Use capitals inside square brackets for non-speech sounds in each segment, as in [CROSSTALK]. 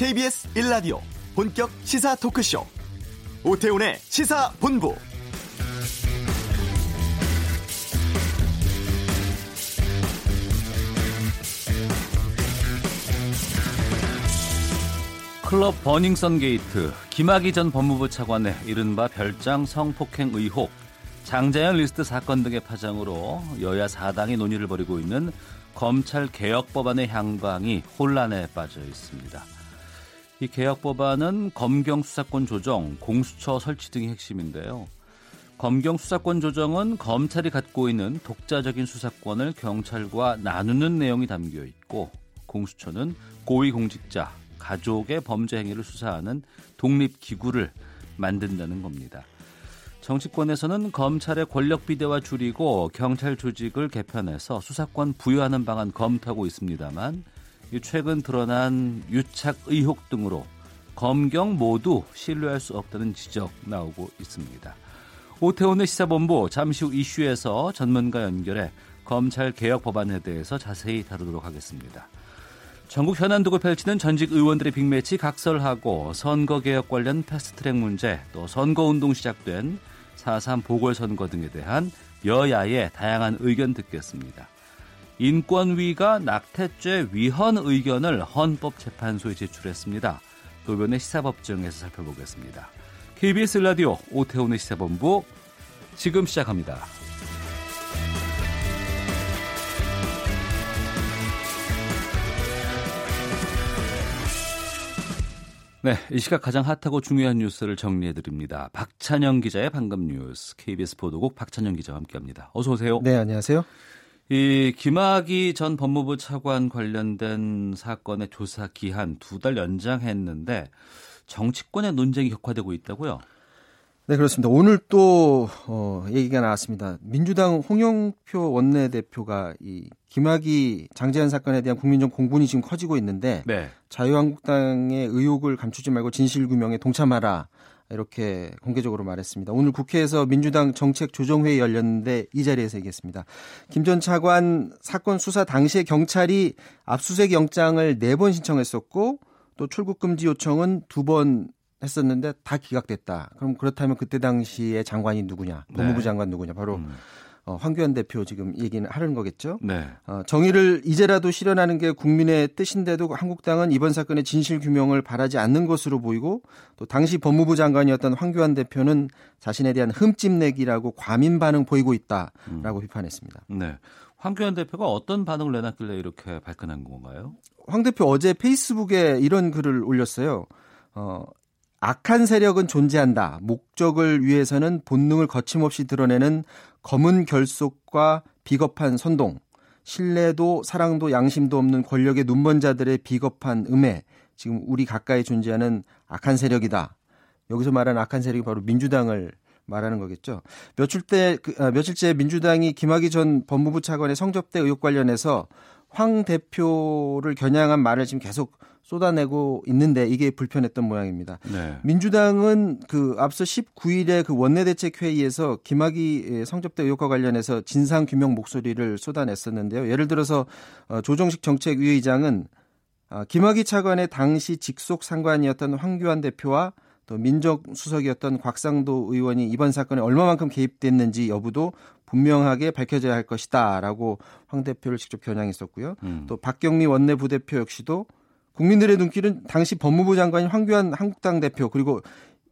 KBS 1라디오 본격 시사 토크쇼 오태훈의 시사본부 클럽 버닝썬 게이트, 김학의 전 법무부 차관의 이른바 별장 성폭행 의혹, 장자연 리스트 사건 등의 파장으로 여야 사당이 논의를 벌이고 있는 검찰 개혁 법안의 향방이 혼란에 빠져 있습니다. 이 개혁 법안은 검경 수사권 조정, 공수처 설치 등이 핵심인데요. 검경 수사권 조정은 검찰이 갖고 있는 독자적인 수사권을 경찰과 나누는 내용이 담겨 있고 공수처는 고위공직자, 가족의 범죄 행위를 수사하는 독립 기구를 만든다는 겁니다. 정치권에서는 검찰의 권력 비대화 줄이고 경찰 조직을 개편해서 수사권 부여하는 방안 검토하고 있습니다만 최근 드러난 유착 의혹 등으로 검경 모두 신뢰할 수 없다는 지적 나오고 있습니다. 오태훈의 시사본부 잠시 후 이슈에서 전문가 연결해 검찰 개혁 법안에 대해서 자세히 다루도록 하겠습니다. 전국 현안독을 펼치는 전직 의원들의 빅매치 각설하고 선거 개혁 관련 패스트트랙 문제 또 선거 운동 시작된 4.3 보궐선거 등에 대한 여야의 다양한 의견 듣겠습니다. 인권위가 낙태죄 위헌 의견을 헌법재판소에 제출했습니다. 도변의 시사법정에서 살펴보겠습니다. KBS 라디오 오태훈의 시사본부 지금 시작합니다. 네, 이 시각 가장 핫하고 중요한 뉴스를 정리해 드립니다. 박찬영 기자의 방금 뉴스 KBS 보도국 박찬영 기자와 함께합니다. 어서 오세요. 네, 안녕하세요. 이 김학의 전 법무부 차관 관련된 사건의 조사 기한 두 달 연장했는데 정치권의 논쟁이 격화되고 있다고요? 네, 그렇습니다. 오늘 또 어, 얘기가 나왔습니다. 민주당 홍영표 원내대표가 이 김학의 장재현 사건에 대한 국민적 공분이 지금 커지고 있는데 네. 자유한국당의 의혹을 감추지 말고 진실 규명에 동참하라. 이렇게 공개적으로 말했습니다. 오늘 국회에서 민주당 정책조정회의 열렸는데 이 자리에서 얘기했습니다. 김 전 차관 사건 수사 당시에 경찰이 압수수색 영장을 네 번 신청했었고 또 출국 금지 요청은 두 번 했었는데 다 기각됐다. 그럼 그렇다면 그때 당시에 장관이 누구냐? 법무부 네. 장관 누구냐? 바로 음. 어, 황교안 대표 지금 얘기는 하는 거겠죠. 네. 어, 정의를 이제라도 실현하는 게 국민의 뜻인데도 한국당은 이번 사건의 진실 규명을 바라지 않는 것으로 보이고 또 당시 법무부 장관이었던 황교안 대표는 자신에 대한 흠집내기라고 과민 반응 보이고 있다라고 음. 비판했습니다. 네. 황교안 대표가 어떤 반응을 내놨길래 이렇게 발끈한 건가요? 황 대표 어제 페이스북에 이런 글을 올렸어요. 어, 악한 세력은 존재한다. 목적을 위해서는 본능을 거침없이 드러내는 검은 결속과 비겁한 선동, 신뢰도 사랑도 양심도 없는 권력의 눈먼 자들의 비겁한 음해, 지금 우리 가까이 존재하는 악한 세력이다. 여기서 말하는 악한 세력이 바로 민주당을 말하는 거겠죠. 며칠 때 그, 아, 며칠째 민주당이 김학의 전 법무부 차관의 성접대 의혹 관련해서 황 대표를 겨냥한 말을 지금 계속 쏟아내고 있는데 이게 불편했던 모양입니다. 네. 민주당은 그 앞서 19일에 그 원내대책회의에서 김학의 성접대 의혹과 관련해서 진상 규명 목소리를 쏟아냈었는데요. 예를 들어서 어, 조정식 정책위의장은 어, 김학의 차관의 당시 직속 상관이었던 황교안 대표와 또 민정수석이었던 곽상도 의원이 이번 사건에 얼마만큼 개입됐는지 여부도 분명하게 밝혀져야 할 것이다라고 황 대표를 직접 겨냥했었고요. 음. 또 박경미 원내 부대표 역시도 국민들의 눈길은 당시 법무부 장관인 황교안 한국당 대표 그리고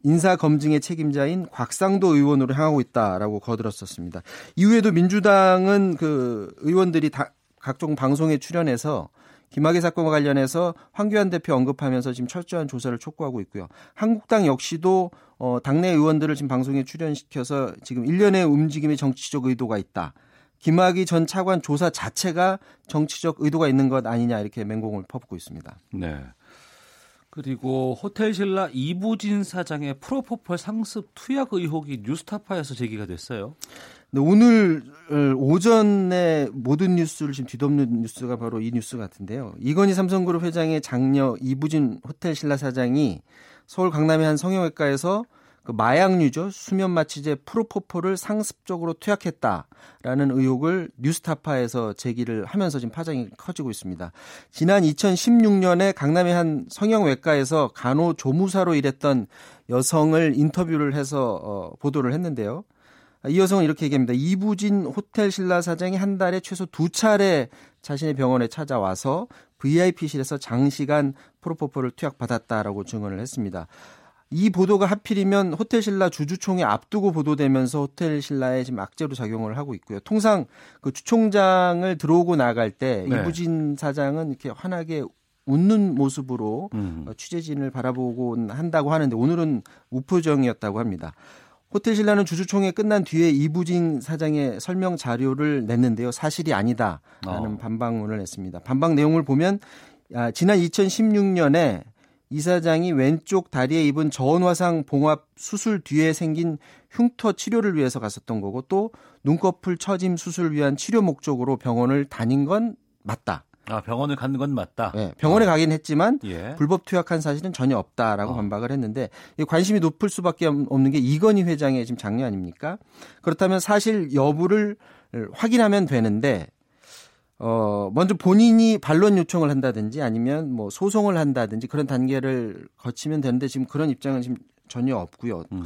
인사 검증의 책임자인 곽상도 의원으로 향하고 있다라고 거들었었습니다. 이후에도 민주당은 그 의원들이 다 각종 방송에 출연해서 김학의 사건과 관련해서 황교안 대표 언급하면서 지금 철저한 조사를 촉구하고 있고요. 한국당 역시도 어 당내 의원들을 지금 방송에 출연시켜서 지금 일련의 움직임의 정치적 의도가 있다. 김학의 전 차관 조사 자체가 정치적 의도가 있는 것 아니냐 이렇게 맹공을 퍼붓고 있습니다. 네. 그리고 호텔 신라 이부진 사장의 프로포폴 상습 투약 의혹이 뉴스타파에서 제기가 됐어요. 네, 오늘 오전에 모든 뉴스를 지금 뒤덮는 뉴스가 바로 이 뉴스 같은데요. 이건희 삼성그룹 회장의 장녀 이부진 호텔 신라 사장이 서울 강남의 한 성형외과에서 그 마약류죠 수면 마취제 프로포폴을 상습적으로 투약했다라는 의혹을 뉴스타파에서 제기를 하면서 지금 파장이 커지고 있습니다. 지난 2016년에 강남의 한 성형외과에서 간호 조무사로 일했던 여성을 인터뷰를 해서 어, 보도를 했는데요. 이 여성은 이렇게 얘기합니다. 이부진 호텔 신라 사장이 한 달에 최소 두 차례 자신의 병원에 찾아와서 VIP실에서 장시간 프로포폴을 투약받았다라고 증언을 했습니다. 이 보도가 하필이면 호텔 신라 주주총회 앞두고 보도되면서 호텔 신라에 지금 악재로 작용을 하고 있고요. 통상 그 주총장을 들어오고 나갈 때 네. 이부진 사장은 이렇게 환하게 웃는 모습으로 음. 취재진을 바라보곤 한다고 하는데 오늘은 우표정이었다고 합니다. 호텔 신라는 주주총회 끝난 뒤에 이부진 사장의 설명 자료를 냈는데요. 사실이 아니다라는 어. 반박문을 냈습니다. 반박 내용을 보면 아, 지난 2016년에 이 사장이 왼쪽 다리에 입은 저온화상 봉합 수술 뒤에 생긴 흉터 치료를 위해서 갔었던 거고 또 눈꺼풀 처짐 수술을 위한 치료 목적으로 병원을 다닌 건 맞다. 아 병원을 가는 건 맞다. 네, 병원에 어. 가긴 했지만 예. 불법 투약한 사실은 전혀 없다라고 어. 반박을 했는데 관심이 높을 수밖에 없는 게 이건희 회장의 지금 장례 아닙니까? 그렇다면 사실 여부를 확인하면 되는데 어 먼저 본인이 반론 요청을 한다든지 아니면 뭐 소송을 한다든지 그런 단계를 거치면 되는데 지금 그런 입장은 지금 전혀 없고요. 음.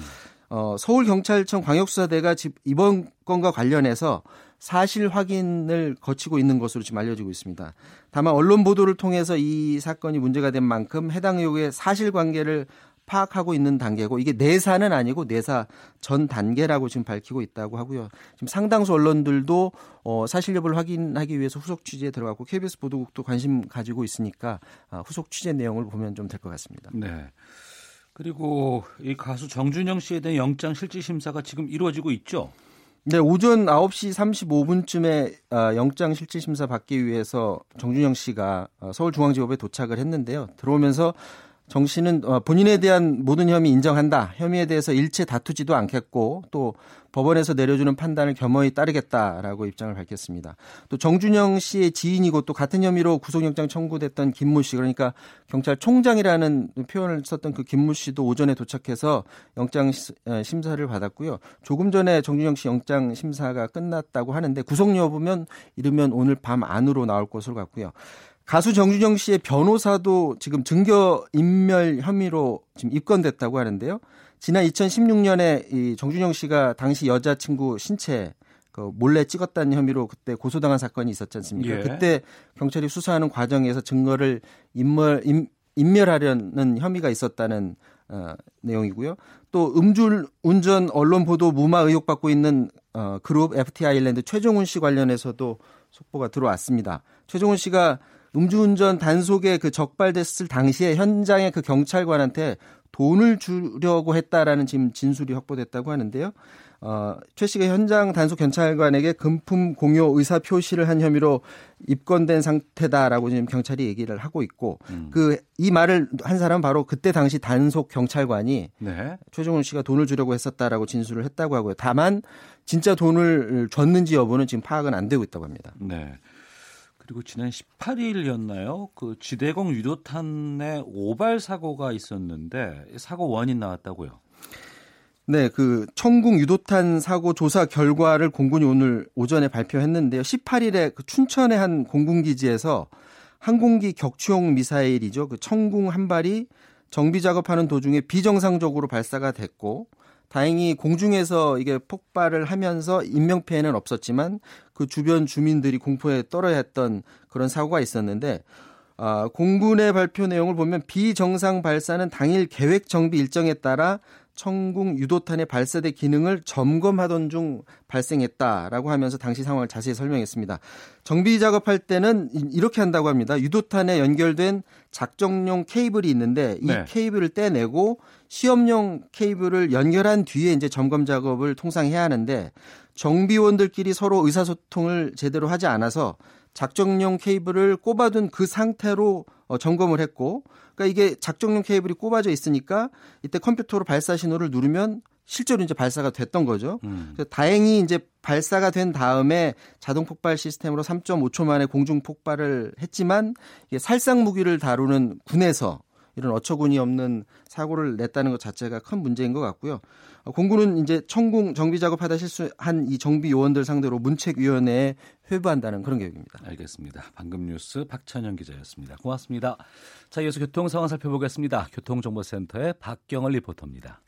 어 서울경찰청 광역수사대가 이번 건과 관련해서 사실 확인을 거치고 있는 것으로 지금 알려지고 있습니다. 다만 언론 보도를 통해서 이 사건이 문제가 된 만큼 해당 의혹의 사실관계를 파악하고 있는 단계고 이게 내사는 아니고 내사 전 단계라고 지금 밝히고 있다고 하고요. 지금 상당수 언론들도 어, 사실 여부를 확인하기 위해서 후속 취재에 들어갔고 KBS 보도국도 관심 가지고 있으니까 어, 후속 취재 내용을 보면 좀 될 것 같습니다. 네. 그리고 이 가수 정준영 씨에 대한 영장 실질 심사가 지금 이루어지고 있죠. 네, 오전 9시 35분쯤에 어, 영장 실질 심사 받기 위해서 정준영 씨가 어, 서울중앙지법에 도착을 했는데요. 들어오면서 정 씨는 어, 본인에 대한 모든 혐의 인정한다. 혐의에 대해서 일체 다투지도 않겠고 또 법원에서 내려주는 판단을 겸허히 따르겠다라고 입장을 밝혔습니다. 또 정준영 씨의 지인이고 또 같은 혐의로 구속영장 청구됐던 김모 씨 그러니까 경찰총장이라는 표현을 썼던 그 김모 씨도 오전에 도착해서 영장 어, 심사를 받았고요. 조금 전에 정준영 씨 영장 심사가 끝났다고 하는데 구속 여부면 이르면 오늘 밤 안으로 나올 것으로 같고요. 가수 정준영 씨의 변호사도 지금 증거 인멸 혐의로 지금 입건됐다고 하는데요. 지난 2016년에 이 정준영 씨가 당시 여자친구 신체 그 몰래 찍었다는 혐의로 그때 고소당한 사건이 있었지 않습니까? 예. 그때 경찰이 수사하는 과정에서 증거를 인멸 인, 인멸하려는 혐의가 있었다는 어, 내용이고요. 또 음주 운전 언론 보도 무마 의혹 받고 있는 어, 그룹 FT 아일랜드 최종훈 씨 관련해서도 속보가 들어왔습니다. 최종훈 씨가 음주운전 단속에 그 적발됐을 당시에 현장의 그 경찰관한테 돈을 주려고 했다라는 지금 진술이 확보됐다고 하는데요. 어, 최 씨가 현장 단속 경찰관에게 금품 공여 의사 표시를 한 혐의로 입건된 상태다라고 지금 경찰이 얘기를 하고 있고 음. 그이 말을 한 사람은 바로 그때 당시 단속 경찰관이 네. 최종훈 씨가 돈을 주려고 했었다라고 진술을 했다고 하고요. 다만 진짜 돈을 줬는지 여부는 지금 파악은 안 되고 있다고 합니다. 네. 그리고 지난 18일이었나요? 그 지대공 유도탄의 오발 사고가 있었는데 사고 원인 나왔다고요. 네, 그 청궁 유도탄 사고 조사 결과를 공군이 오늘 오전에 발표했는데요. 18일에 그 춘천의 한 공군 기지에서 항공기 격추용 미사일이죠. 그 청궁 한 발이 정비 작업하는 도중에 비정상적으로 발사가 됐고 다행히 공중에서 이게 폭발을 하면서 인명 피해는 없었지만 그 주변 주민들이 공포에 떨어야 했던 그런 사고가 있었는데 아, 공군의 발표 내용을 보면 비정상 발사는 당일 계획 정비 일정에 따라 청궁 유도탄의 발사대 기능을 점검하던 중 발생했다라고 하면서 당시 상황을 자세히 설명했습니다. 정비 작업할 때는 이렇게 한다고 합니다. 유도탄에 연결된 작정용 케이블이 있는데 이 네. 케이블을 떼내고 시험용 케이블을 연결한 뒤에 이제 점검 작업을 통상 해야 하는데 정비원들끼리 서로 의사소통을 제대로 하지 않아서 작정용 케이블을 꼽아둔 그 상태로 어, 점검을 했고, 그러니까 이게 작정용 케이블이 꼽아져 있으니까 이때 컴퓨터로 발사 신호를 누르면 실제로 이제 발사가 됐던 거죠. 음. 그래서 다행히 이제 발사가 된 다음에 자동 폭발 시스템으로 3.5초 만에 공중 폭발을 했지만 이게 살상 무기를 다루는 군에서 이런 어처구니 없는 사고를 냈다는 것 자체가 큰 문제인 것 같고요. 어, 공군은 이제 천공 정비 작업하다 실수한 이 정비 요원들 상대로 문책위원회에 회부한다는 그런 계획입니다. 알겠습니다. 방금 뉴스 박찬영 기자였습니다. 고맙습니다. 자, 이어서 교통 상황 살펴보겠습니다. 교통정보센터의 박경을 리포터입니다.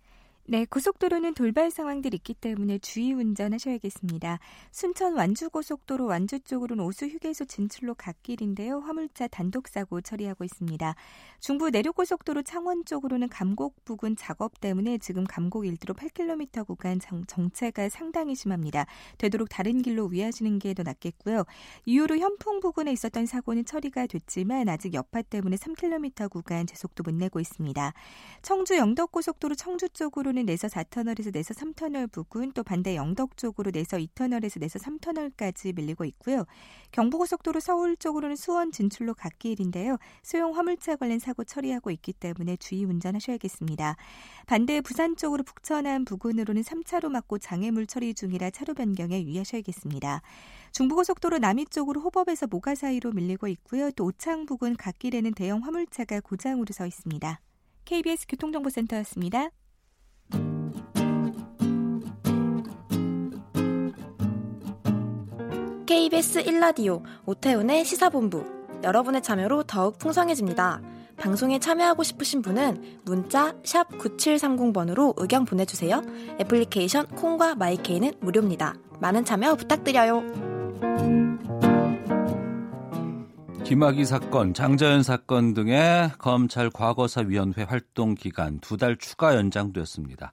네, 고속도로는 돌발 상황들이 있기 때문에 주의 운전하셔야겠습니다. 순천 완주 고속도로 완주 쪽으로는 오수 휴게소 진출로 갓길인데요. 화물차 단독 사고 처리하고 있습니다. 중부 내륙 고속도로 창원 쪽으로는 감곡 부근 작업 때문에 지금 감곡 일대로 8km 구간 정체가 상당히 심합니다. 되도록 다른 길로 위하시는 게 더 낫겠고요. 이후로 현풍 부근에 있었던 사고는 처리가 됐지만 아직 여파 때문에 3km 구간 제속도 못 내고 있습니다. 청주 영덕 고속도로 청주 쪽으로 쪽으로는 내서 4터널에서 내서 3터널 부근 또 반대 영덕 쪽으로 내서 2터널에서 내서 3터널까지 밀리고 있고요. 경부고속도로 서울 쪽으로는 수원 진출로 갓길인데요. 소형 화물차 관련 사고 처리하고 있기 때문에 주의 운전하셔야겠습니다. 반대 부산 쪽으로 북천안 부근으로는 3차로 막고 장애물 처리 중이라 차로 변경에 유의하셔야겠습니다. 중부고속도로 남이 쪽으로 호법에서 모가 사이로 밀리고 있고요. 또 오창 부근 갓길에는 대형 화물차가 고장으로 서 있습니다. KBS 교통정보센터였습니다. KBS 1라디오 오태훈의 시사본부 여러분의 참여로 더욱 풍성해집니다. 방송에 참여하고 싶으신 분은 문자 9730번으로 의견 보내주세요. 애플리케이션 콩과 마이케이는 무료입니다. 많은 참여 부탁드려요. 김학의 사건, 장자연 사건 등의 검찰 과거사위원회 활동 기간 두 달 추가 연장됐습니다.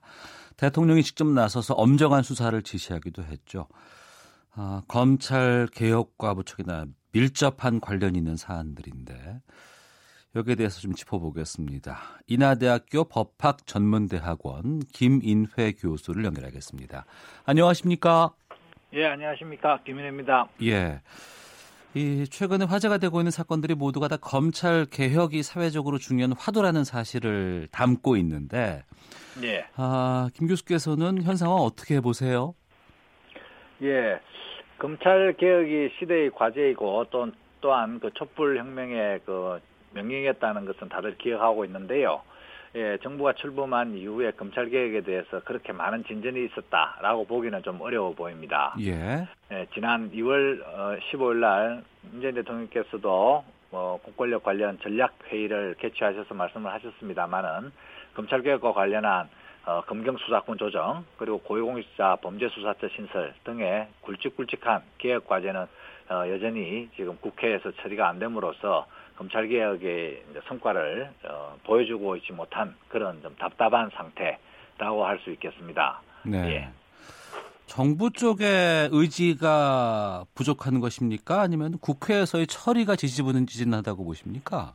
대통령이 직접 나서서 엄정한 수사를 지시하기도 했죠. 아, 검찰 개혁과 무척이나 밀접한 관련 있는 사안들인데 여기에 대해서 좀 짚어보겠습니다. 인하대학교 법학전문대학원 김인회 교수를 연결하겠습니다. 안녕하십니까? 예, 안녕하십니까? 김인회입니다. 예. 이 최근에 화제가 되고 있는 사건들이 모두가 다 검찰 개혁이 사회적으로 중요한 화두라는 사실을 담고 있는데, 예. 아, 김 교수께서는 현 상황 어떻게 보세요? 예, 검찰 개혁이 시대의 과제이고 또 또한 그 촛불 혁명의 그 명령이었다는 것은 다들 기억하고 있는데요. 예, 정부가 출범한 이후에 검찰 개혁에 대해서 그렇게 많은 진전이 있었다라고 보기는 좀 어려워 보입니다. 예. 예 지난 2월 어, 15일 날 문재인 대통령께서도 뭐 국권력 관련 전략 회의를 개최하셔서 말씀을 하셨습니다만은 검찰 개혁과 관련한 어, 검경 수사권 조정 그리고 고위공직자 범죄수사처 신설 등의 굵직굵직한 개혁 과제는 어, 여전히 지금 국회에서 처리가 안 됨으로써 검찰 개혁의 성과를 어, 보여주고 있지 못한 그런 좀 답답한 상태라고 할 수 있겠습니다. 네. 예. 정부 쪽의 의지가 부족한 것입니까? 아니면 국회에서의 처리가 지지부진하다고 보십니까?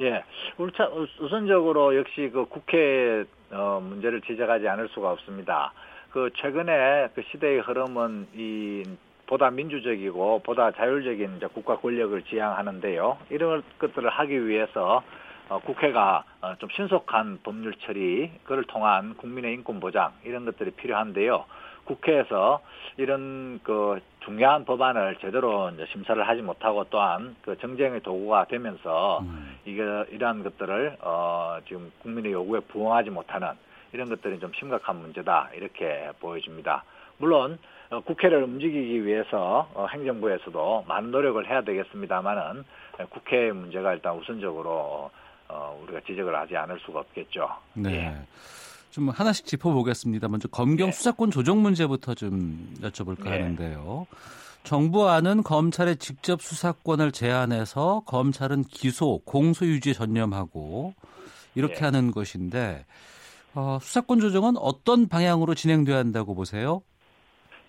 예, 우선적으로 역시 그 국회 어, 문제를 지적하지 않을 수가 없습니다. 그 최근에 그 시대의 흐름은 이 보다 민주적이고 보다 자율적인 국가 권력을 지향하는데요. 이런 것들을 하기 위해서 어, 국회가 어, 좀 신속한 법률 처리, 그를 통한 국민의 인권 보장 이런 것들이 필요한데요. 국회에서 이런 그 중요한 법안을 제대로 이제 심사를 하지 못하고 또한 그 정쟁의 도구가 되면서 음. 이게 이러한 것들을 어 지금 국민의 요구에 부응하지 못하는 이런 것들이 좀 심각한 문제다 이렇게 보여집니다. 물론 어, 국회를 움직이기 위해서 어, 행정부에서도 많은 노력을 해야 되겠습니다만은 국회의 문제가 일단 우선적으로 어, 우리가 지적을 하지 않을 수가 없겠죠. 네. 예. 좀 하나씩 짚어보겠습니다. 먼저 검경 네. 수사권 조정 문제부터 좀 여쭤볼까 네. 하는데요. 정부안은 검찰의 직접 수사권을 제한해서 검찰은 기소, 공소 유지에 전념하고 이렇게 네. 하는 것인데 어, 수사권 조정은 어떤 방향으로 진행돼야 한다고 보세요?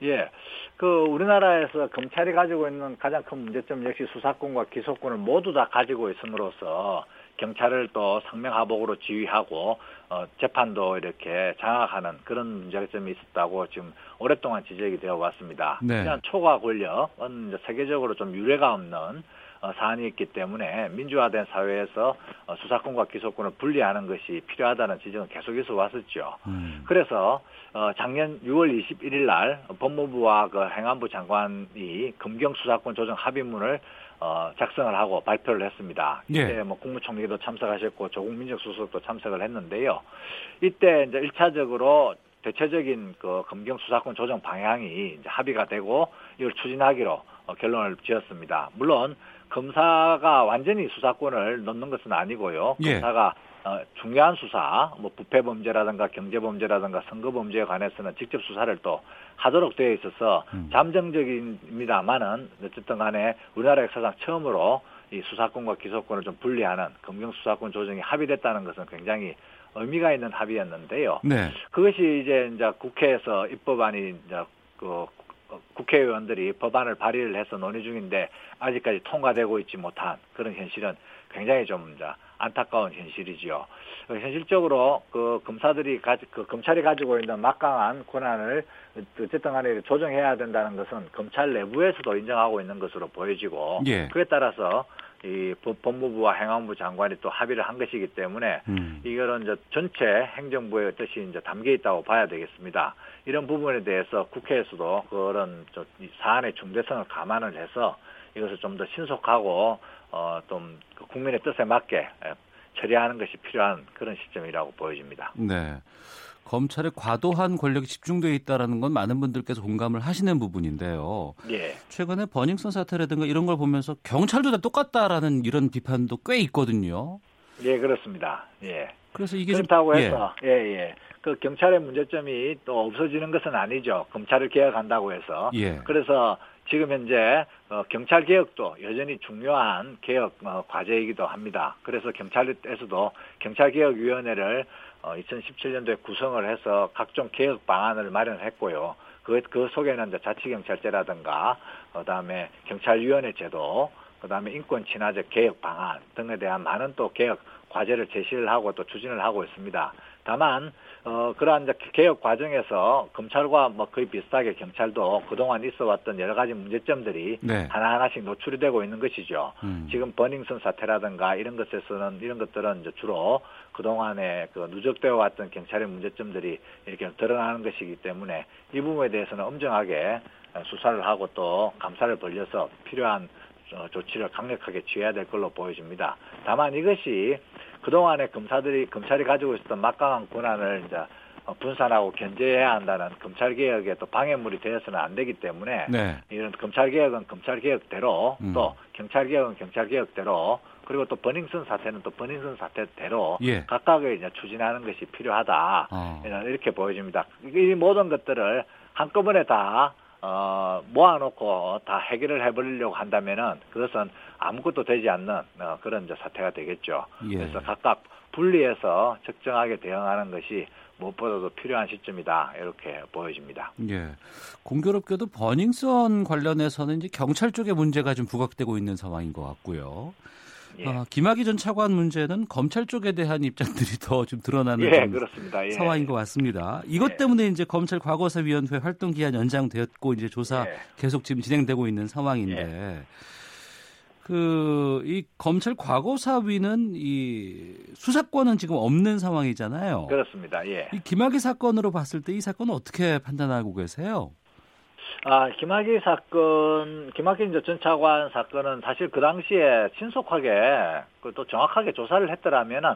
예. 그 우리나라에서 검찰이 가지고 있는 가장 큰 문제점 역시 수사권과 기소권을 모두 다 가지고 있음으로써 경찰을 또 상명하복으로 지휘하고 어, 재판도 이렇게 장악하는 그런 문제점이 있었다고 지금 오랫동안 지적이 되어 왔습니다. 네. 그냥 초과 권력은 세계적으로 좀 유례가 없는 어, 사안이 있기 때문에 민주화된 사회에서 어, 수사권과 기소권을 분리하는 것이 필요하다는 지적은 계속해서 왔었죠. 음. 그래서 어, 작년 6월 21일 날 법무부와 그 행안부 장관이 검경 수사권 조정 합의문을 어, 작성을 하고 발표를 했습니다. 예. 이때 뭐 국무총리도 참석하셨고 조국 민정수석도 참석을 했는데요. 이때 이제 1차적으로 대체적인 그 검경 수사권 조정 방향이 이제 합의가 되고 이걸 추진하기로 어, 결론을 지었습니다. 물론 검사가 완전히 수사권을 넣는 것은 아니고요. 예. 검사가 어, 중요한 수사, 뭐 부패 범죄라든가 경제 범죄라든가 선거 범죄에 관해서는 직접 수사를 또 하도록 되어 있어서 음. 잠정적입니다만은 어쨌든 간에 우리나라 역사상 처음으로 이 수사권과 기소권을 좀 분리하는 검경 수사권 조정이 합의됐다는 것은 굉장히 의미가 있는 합의였는데요. 네. 그것이 이제 이제 국회에서 입법안이 이제 그 국회의원들이 법안을 발의를 해서 논의 중인데 아직까지 통과되고 있지 못한 그런 현실은 굉장히 좀 이제 안타까운 현실이지요. 현실적으로 그 검사들이 가지, 그 검찰이 가지고 있는 막강한 권한을 어쨌든 간에 조정해야 된다는 것은 검찰 내부에서도 인정하고 있는 것으로 보여지고 예. 그에 따라서 이 법무부와 행안부 장관이 또 합의를 한 것이기 때문에 음. 이거는 이제 전체 행정부의 뜻이 이제 담겨 있다고 봐야 되겠습니다. 이런 부분에 대해서 국회에서도 그런 저 사안의 중대성을 감안을 해서 이것을 좀 더 신속하고 어좀 그 국민의 뜻에 맞게 예, 처리하는 것이 필요한 그런 시점이라고 보여집니다. 네. 검찰의 과도한 권력이 집중되어 있다는 건 많은 분들께서 공감을 하시는 부분인데요. 예. 최근에 버닝썬 사태라든가 이런 걸 보면서 경찰도 다 똑같다라는 이런 비판도 꽤 있거든요. 예, 그렇습니다. 예. 그래서 이게 그렇다고 좀, 예. 해서 예, 예. 그 경찰의 문제점이 또 없어지는 것은 아니죠. 검찰을 개혁한다고 해서. 예. 그래서 지금 현재 어, 경찰 개혁도 여전히 중요한 개혁 어, 과제이기도 합니다. 그래서 경찰에서도 경찰 개혁 위원회를 어, 2017년도에 구성을 해서 각종 개혁 방안을 마련했고요. 그, 그 속에는 자치경찰제라든가, 그 다음에 경찰위원회 제도, 그 다음에 인권 친화적 개혁 방안 등에 대한 많은 또 개혁 과제를 제시를 하고 또 추진을 하고 있습니다. 다만 어 그러한 이제 개혁 과정에서 검찰과 뭐 거의 비슷하게 경찰도 그동안 있어왔던 여러 가지 문제점들이 네. 하나하나씩 노출이 되고 있는 것이죠. 음. 지금 버닝썬 사태라든가 이런 것에서는 이런 것들은 이제 주로 그동안에 그 누적되어 왔던 경찰의 문제점들이 이렇게 드러나는 것이기 때문에 이 부분에 대해서는 엄정하게 수사를 하고 또 감사를 벌려서 필요한 어, 조치를 강력하게 취해야 될 걸로 보여집니다. 다만 이것이 그동안에 검사들이 검찰이 가지고 있었던 막강한 권한을 이제 어, 분산하고 견제해야 한다는 검찰 개혁에 또 방해물이 되어서는 안 되기 때문에 네. 이런 검찰 개혁은 검찰 개혁대로 음. 또 경찰 개혁은 경찰 개혁대로 그리고 또 버닝썬 사태는 또 버닝썬 사태대로 예. 각각을 이제 추진하는 것이 필요하다 어. 이렇게 보여집니다. 이 모든 것들을 한꺼번에 다 어, 모아놓고 다 해결을 해버리려고 한다면은 그것은 아무것도 되지 않는 어, 그런 이제 사태가 되겠죠. 예. 그래서 각각 분리해서 적정하게 대응하는 것이 무엇보다도 필요한 시점이다 이렇게 보여집니다. 예. 공교롭게도 버닝썬 관련해서는 이제 경찰 쪽에 문제가 좀 부각되고 있는 상황인 것 같고요. 예. 어, 김학의 전 차관 문제는 검찰 쪽에 대한 입장들이 더 좀 드러나는 예, 그렇습니다. 예. 상황인 것 같습니다. 이것 예. 때문에 이제 검찰 과거사위원회 활동 기한 연장되었고 이제 조사 예. 계속 지금 진행되고 있는 상황인데 예. 그이 검찰 과거사위는 이 수사권은 지금 없는 상황이잖아요. 그렇습니다. 예. 이 김학의 사건으로 봤을 때 이 사건은 어떻게 판단하고 계세요? 아, 김학의 사건, 김학의 이제 전 차관 사건은 사실 그 당시에 신속하게 또 정확하게 조사를 했더라면은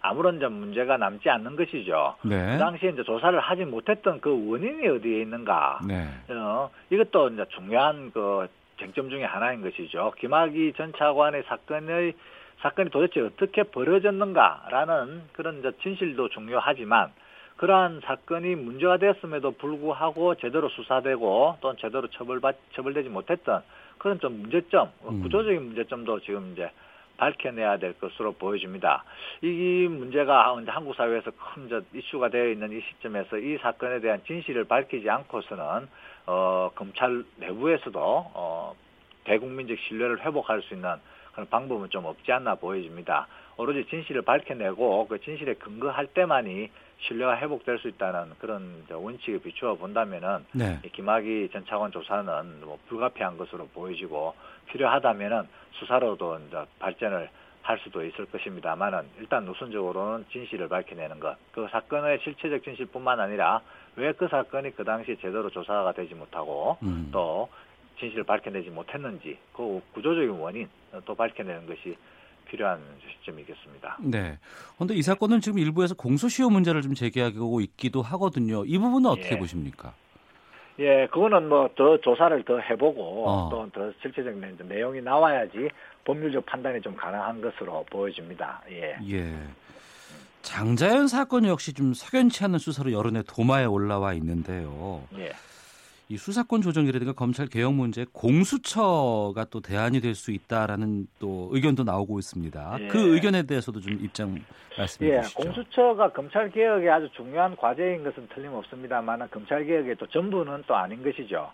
아무런 좀 문제가 남지 않는 것이죠. 네. 그 당시에 이제 조사를 하지 못했던 그 원인이 어디에 있는가. 네. 어, 이것도 이제 중요한 그 쟁점 중의 하나인 것이죠. 김학의 전 차관의 사건의 사건이 도대체 어떻게 벌어졌는가라는 그런 이제 진실도 중요하지만 그러한 사건이 문제가 되었음에도 불구하고 제대로 수사되고 또는 제대로 처벌받 처벌되지 못했던 그런 좀 문제점, 음. 구조적인 문제점도 지금 이제 밝혀내야 될 것으로 보여집니다. 이 문제가 한국 사회에서 큰 이슈가 되어 있는 이 시점에서 이 사건에 대한 진실을 밝히지 않고서는 어, 검찰 내부에서도 어, 대국민적 신뢰를 회복할 수 있는 그런 방법은 좀 없지 않나 보여집니다. 오로지 진실을 밝혀내고 그 진실에 근거할 때만이 신뢰가 회복될 수 있다는 그런 원칙에 비추어 본다면은 네. 김학의 전 차관 조사는 뭐 불가피한 것으로 보여지고 필요하다면은 수사로도 이제 발전을 할 수도 있을 것입니다만은 일단 우선적으로는 진실을 밝혀내는 것. 그 사건의 실체적 진실뿐만 아니라 왜 그 사건이 그 당시 제대로 조사가 되지 못하고 음. 또 진실을 밝혀내지 못했는지 그 구조적인 원인 또 밝혀내는 것이 필요한 시점이겠습니다. 네. 그런데 이 사건은 지금 일부에서 공소시효 문제를 좀 제기하고 있기도 하거든요. 이 부분은 어떻게 예. 보십니까? 예, 그거는 뭐 더 조사를 더 해보고 어. 또더 실체적인 내용이 나와야지 법률적 판단이 좀 가능한 것으로 보여집니다. 예. 예. 장자연 사건 역시 좀 석연치 않은 수사로 여론의 도마에 올라와 있는데요. 예. 이 수사권 조정이라든가 검찰 개혁 문제 공수처가 또 대안이 될 수 있다라는 또 의견도 나오고 있습니다. 예. 그 의견에 대해서도 좀 입장 말씀해 예. 주시죠. 공수처가 검찰 개혁에 아주 중요한 과제인 것은 틀림없습니다만 검찰 개혁의 또 전부는 또 아닌 것이죠.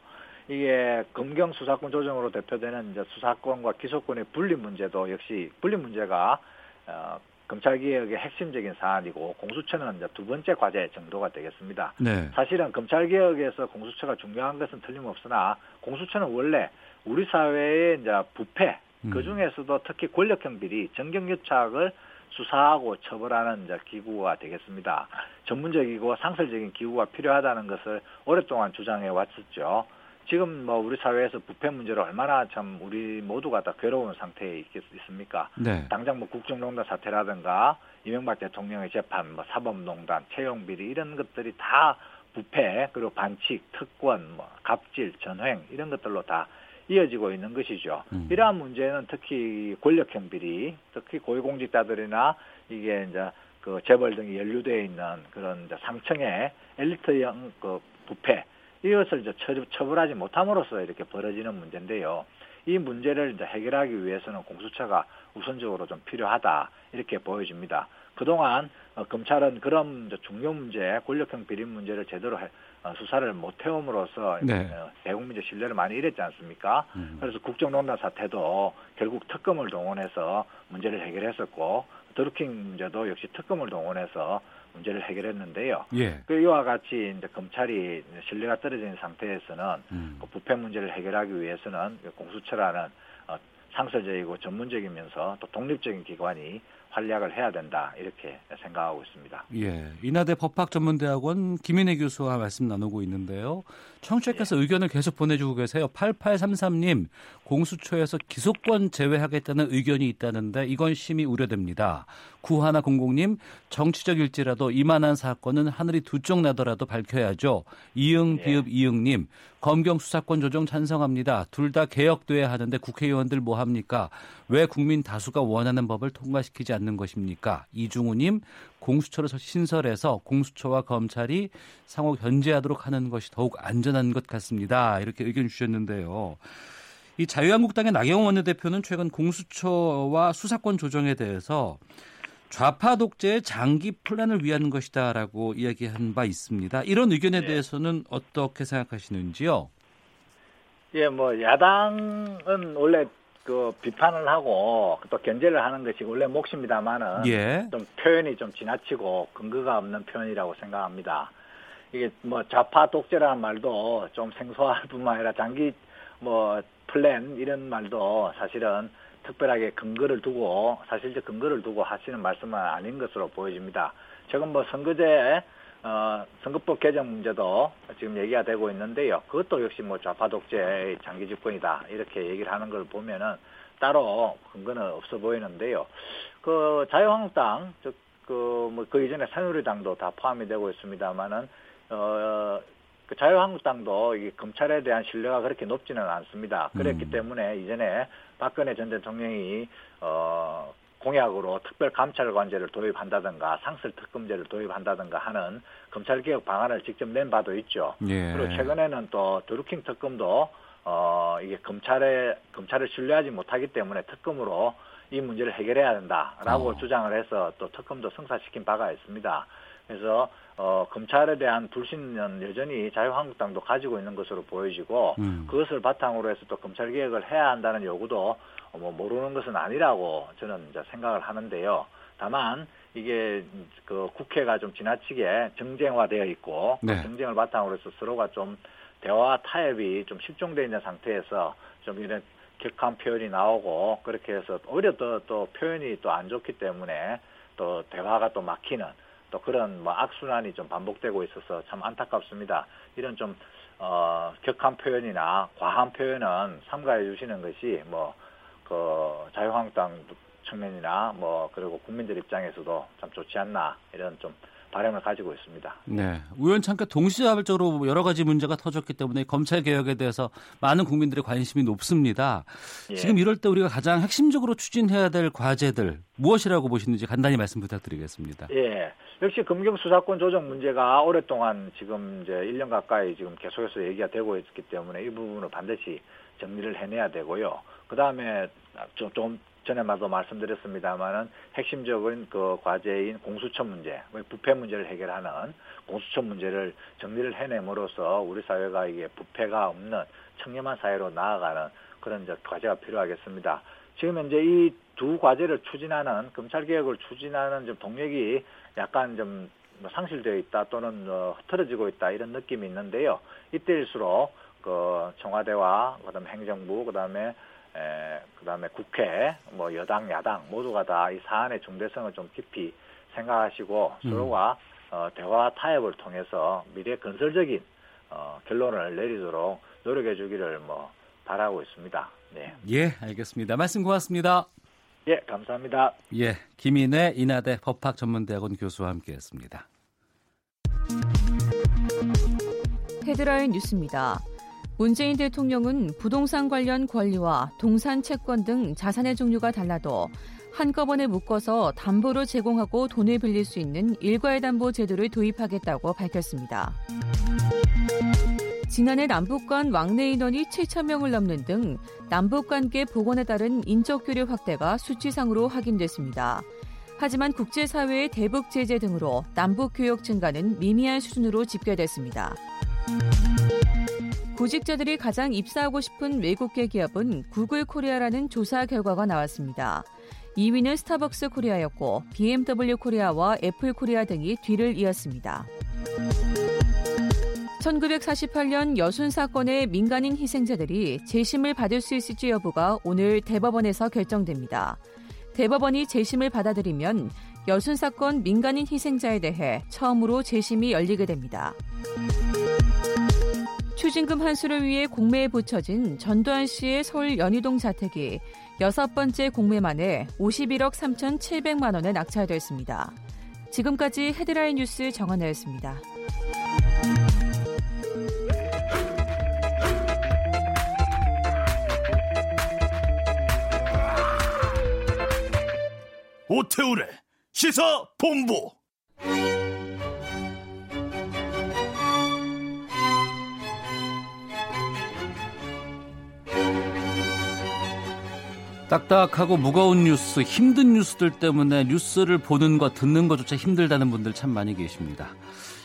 이게 검경 수사권 조정으로 대표되는 이제 수사권과 기소권의 분리 문제도 역시 분리 문제가 어, 검찰개혁의 핵심적인 사안이고 공수처는 이제 두 번째 과제 정도가 되겠습니다. 네. 사실은 검찰개혁에서 공수처가 중요한 것은 틀림없으나 공수처는 원래 우리 사회의 이제 부패 음. 그 중에서도 특히 권력형 비리, 정경유착을 수사하고 처벌하는 이제 기구가 되겠습니다. 전문적이고 상설적인 기구가 필요하다는 것을 오랫동안 주장해 왔었죠. 지금 뭐 우리 사회에서 부패 문제로 얼마나 참 우리 모두가 다 괴로운 상태에 있, 습니까 네. 당장 뭐 국정농단 사태라든가 이명박 대통령의 재판, 뭐 사법농단, 채용비리 이런 것들이 다 부패 그리고 반칙, 특권, 뭐 갑질, 전횡 이런 것들로 다 이어지고 있는 것이죠. 음. 이러한 문제는 특히 권력형 비리, 특히 고위공직자들이나 이게 이제 그 재벌 등이 연루되어 있는 그런 이제 상층의 엘리트형 그 부패 이것을 이제 처벌하지 못함으로써 이렇게 벌어지는 문제인데요. 이 문제를 이제 해결하기 위해서는 공수처가 우선적으로 좀 필요하다 이렇게 보여집니다. 그동안 어, 검찰은 그런 중요 문제, 권력형 비리 문제를 제대로 해, 어, 수사를 못 해옴으로써 네. 어, 대국민적 신뢰를 많이 잃었지 않습니까? 음. 그래서 국정농단 사태도 결국 특검을 동원해서 문제를 해결했었고 드루킹 문제도 역시 특검을 동원해서 문제를 해결했는데요. 예. 그 이와 같이 이제 검찰이 신뢰가 떨어진 상태에서는 음. 그 부패 문제를 해결하기 위해서는 공수처라는 어, 상설적이고 전문적이면서 또 독립적인 기관이 활약을 해야 된다 이렇게 생각하고 있습니다. 예, 인하대 법학전문대학원 김인혜 교수와 말씀 나누고 있는데요. 청취자께서 예. 의견을 계속 보내주고 계세요. 8833님 공수처에서 기소권 제외하겠다는 의견이 있다는데 이건 심히 우려됩니다. 9100님 정치적 일지라도 이만한 사건은 하늘이 두 쪽 나더라도 밝혀야죠. 이응 예. 비읍 예. 이응님 검경 수사권 조정 찬성합니다. 둘 다 개혁돼야 하는데 국회의원들 뭐 합니까? 왜 국민 다수가 원하는 법을 통과시키지 않는 것입니까? 이중우님 공수처를 신설해서 공수처와 검찰이 상호 견제하도록 하는 것이 더욱 안전 한 것 같습니다. 이렇게 의견 주셨는데요. 이 자유한국당의 나경원 원내대표는 최근 공수처와 수사권 조정에 대해서 좌파 독재의 장기 플랜을 위한 것이다라고 이야기한 바 있습니다. 이런 의견에 네. 대해서는 어떻게 생각하시는지요? 예, 뭐 야당은 원래 그 비판을 하고 또 견제를 하는 것이 원래 몫입니다만은 예. 좀 표현이 좀 지나치고 근거가 없는 표현이라고 생각합니다. 이게 뭐 좌파 독재라는 말도 좀 생소할 뿐만 아니라 장기 뭐 플랜 이런 말도 사실은 특별하게 근거를 두고 사실적 근거를 두고 하시는 말씀은 아닌 것으로 보여집니다. 최근 뭐 선거제 어, 선거법 개정 문제도 지금 얘기가 되고 있는데요. 그것도 역시 뭐 좌파 독재의 장기 집권이다 이렇게 얘기를 하는 걸 보면은 따로 근거는 없어 보이는데요. 그 자유한국당 즉 그뭐그 그 이전에 새누리당도 다 포함이 되고 있습니다만은 어. 그 자유한국당도 이 검찰에 대한 신뢰가 그렇게 높지는 않습니다. 그랬기 음. 때문에 이전에 박근혜 전 대통령이 어 공약으로 특별 감찰관제를 도입한다든가 상설 특검제를 도입한다든가 하는 검찰 개혁 방안을 직접 낸 바도 있죠. 예. 그리고 최근에는 또 드루킹 특검도 어 이게 검찰에 검찰을 신뢰하지 못하기 때문에 특검으로 이 문제를 해결해야 된다라고 어. 주장을 해서 또 특검도 성사시킨 바가 있습니다. 그래서 어, 검찰에 대한 불신은 여전히 자유한국당도 가지고 있는 것으로 보여지고 음. 그것을 바탕으로 해서 또 검찰 개혁을 해야 한다는 요구도 뭐 모르는 것은 아니라고 저는 이제 생각을 하는데요. 다만 이게 그 국회가 좀 지나치게 정쟁화되어 있고 네. 정쟁을 바탕으로 해서 서로가 좀 대화 타협이 좀 실종되어 있는 상태에서 좀 이런 격한 표현이 나오고 그렇게 해서 오히려 또, 또 표현이 또 안 좋기 때문에 또 대화가 또 막히는 또 그런 뭐 악순환이 좀 반복되고 있어서 참 안타깝습니다. 이런 좀 어, 격한 표현이나 과한 표현은 삼가해 주시는 것이 뭐 그 자유한국당 측면이나 뭐 그리고 국민들 입장에서도 참 좋지 않나 이런 좀 바람을 가지고 있습니다. 네. 우연찮게 동시다발적으로 여러 가지 문제가 터졌기 때문에 검찰 개혁에 대해서 많은 국민들의 관심이 높습니다. 예. 지금 이럴 때 우리가 가장 핵심적으로 추진해야 될 과제들 무엇이라고 보시는지 간단히 말씀 부탁드리겠습니다. 예. 역시 금경 수사권 조정 문제가 오랫동안 지금 이제 1년 가까이 지금 계속해서 얘기가 되고 있기 때문에 이 부분을 반드시 정리를 해내야 되고요. 그 다음에 좀, 좀 전에마도 말씀드렸습니다만은 핵심적인 그 과제인 공수처 문제, 뭐 부패 문제를 해결하는 공수처 문제를 정리를 해냄으로써 우리 사회가 이게 부패가 없는 청렴한 사회로 나아가는 그런 이제 과제가 필요하겠습니다. 지금 현재 이 두 과제를 추진하는 검찰 개혁을 추진하는 좀 동력이 약간 좀 상실되어 있다 또는 어, 흐트러지고 있다 이런 느낌이 있는데요. 이때일수록 그 청와대와 그다음에 행정부 그다음에 에, 그다음에 국회, 뭐 여당, 야당 모두가 다 이 사안의 중대성을 좀 깊이 생각하시고 음. 서로가 어, 대화 타협을 통해서 미래 건설적인 어, 결론을 내리도록 노력해 주기를 뭐 바라고 있습니다. 네. 예, 알겠습니다. 말씀 고맙습니다. 예, 감사합니다. 예, 김인혜 인하대 법학전문대학원 교수와 함께했습니다. 헤드라인 뉴스입니다. 문재인 대통령은 부동산 관련 권리와 동산 채권 등 자산의 종류가 달라도 한꺼번에 묶어서 담보로 제공하고 돈을 빌릴 수 있는 일괄 담보 제도를 도입하겠다고 밝혔습니다. 지난해 남북 간 왕래 인원이 7천 명을 넘는 등 남북 관계 복원에 따른 인적 교류 확대가 수치상으로 확인됐습니다. 하지만 국제사회의 대북 제재 등으로 남북 교역 증가는 미미한 수준으로 집계됐습니다. 구직자들이 가장 입사하고 싶은 외국계 기업은 구글 코리아라는 조사 결과가 나왔습니다. 2위는 스타벅스 코리아였고 BMW 코리아와 애플 코리아 등이 뒤를 이었습니다. 1948년 여순 사건의 민간인 희생자들이 재심을 받을 수 있을지 여부가 오늘 대법원에서 결정됩니다. 대법원이 재심을 받아들이면 여순 사건 민간인 희생자에 대해 처음으로 재심이 열리게 됩니다. 추징금 환수를 위해 공매에 붙여진 전두환 씨의 서울 연희동 자택이 여섯 번째 공매 만에 51억 3,700만 원에 낙찰됐습니다. 지금까지 헤드라인 뉴스 정원나였습니다. 오태우래 시사 본부 딱딱하고 무거운 뉴스, 힘든 뉴스들 때문에 뉴스를 보는 것, 듣는 것조차 힘들다는 분들 참 많이 계십니다.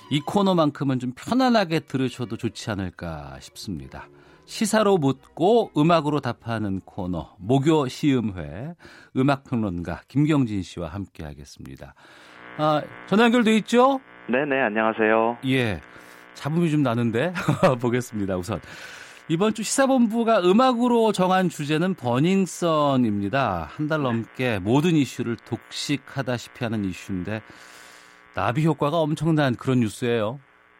이 코너만큼은 좀 편안하게 들으셔도 좋지 않을까 싶습니다. 시사로 묻고 음악으로 답하는 코너 목요 시음회 음악평론가 김경진 씨와 함께 하겠습니다. 아, 전화 연결돼 있죠? 네네 안녕하세요. 예, 잡음이 좀 나는데 [LAUGHS] 보겠습니다. 우선 이번 주 시사본부가 음악으로 정한 주제는 버닝썬입니다. 한 달 넘게 모든 이슈를 독식하다시피 하는 이슈인데 나비 효과가 엄청난 그런 뉴스예요.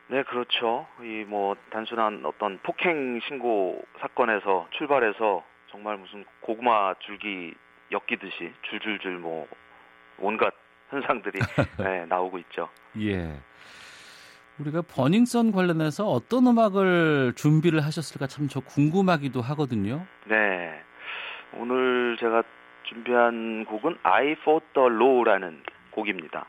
네, 그렇죠. 이 뭐 단순한 어떤 폭행 신고 사건에서 출발해서 정말 무슨 고구마 줄기 엮이듯이 줄줄줄 뭐 온갖 현상들이 [LAUGHS] 네, 나오고 있죠. 예. 우리가 버닝썬 관련해서 어떤 음악을 준비를 하셨을까 참 저 궁금하기도 하거든요. 네. 오늘 제가 준비한 곡은 I Fought the Law라는 곡입니다.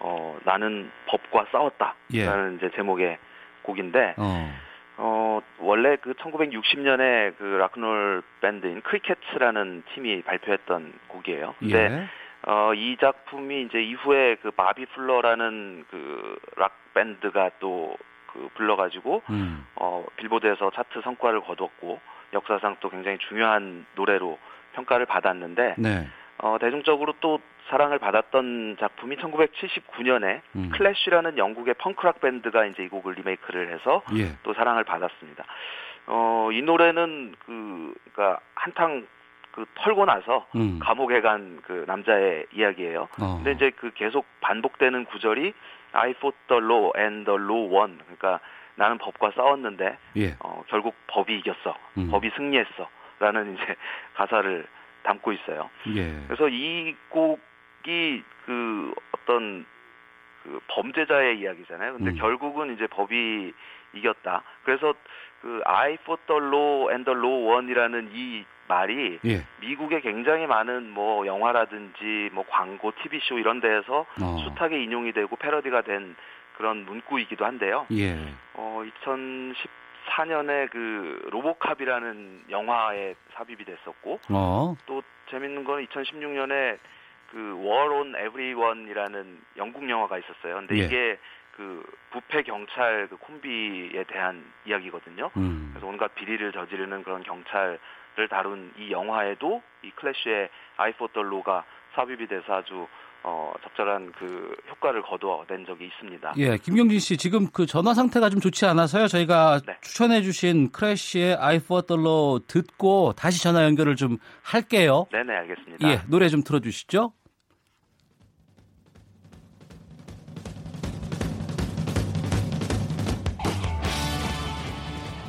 어, 나는 법과 싸웠다. 라는 예. 이제 제목의 곡인데, 어. 어, 원래 그 1960년에 그 로큰롤 밴드인 크리켓스라는 팀이 발표했던 곡이에요. 근데, 예. 어, 이 작품이 이제 이후에 그 바비 플러라는 그 락 밴드가 또 그 불러가지고 음. 어 빌보드에서 차트 성과를 거뒀고 역사상 또 굉장히 중요한 노래로 평가를 받았는데 네. 어 대중적으로 또 사랑을 받았던 작품이 1979년에 음. 클래쉬라는 영국의 펑크락 밴드가 이제 이 곡을 리메이크를 해서 예. 또 사랑을 받았습니다. 어, 이 노래는 그, 그니까 한탕 그 털고 나서 음. 감옥에 간 그 남자의 이야기예요. 어. 근데 이제 그 계속 반복되는 구절이 I fought the law and the law won. 그러니까 나는 법과 싸웠는데 예. 어, 결국 법이 이겼어. 음. 법이 승리했어. 라는 이제 [LAUGHS] 가사를 담고 있어요. 예. 그래서 이 곡이 그 어떤 그 범죄자의 이야기잖아요. 근데 음. 결국은 이제 법이 이겼다. 그래서 그 I fought the law and the law won이라는 이 말이 예. 미국의 굉장히 많은 뭐 영화라든지 뭐 광고, TV 쇼 이런 데에서 어. 숱하게 인용이 되고 패러디가 된 그런 문구이기도 한데요. 예. 어 2014년에 그 로보캅이라는 영화에 삽입이 됐었고 어. 또 재밌는 거는 2016년에 그 War on Everyone이라는 영국 영화가 있었어요. 근데 예. 이게 그 부패 경찰 그 콤비에 대한 이야기거든요. 음. 그래서 온갖 비리를 저지르는 그런 경찰 을 다룬 이 영화에도 이 클래쉬의 아이포떨로가 삽입이 돼서 아주 어, 적절한 그 효과를 거두어낸 적이 있습니다. 예, 김경진 씨 지금 그 전화 상태가 좀 좋지 않아서요. 저희가 네. 추천해주신 크래쉬의 the Law 듣고 다시 전화 연결을 좀 할게요. 네네 알겠습니다. 예, 노래 좀 틀어주시죠.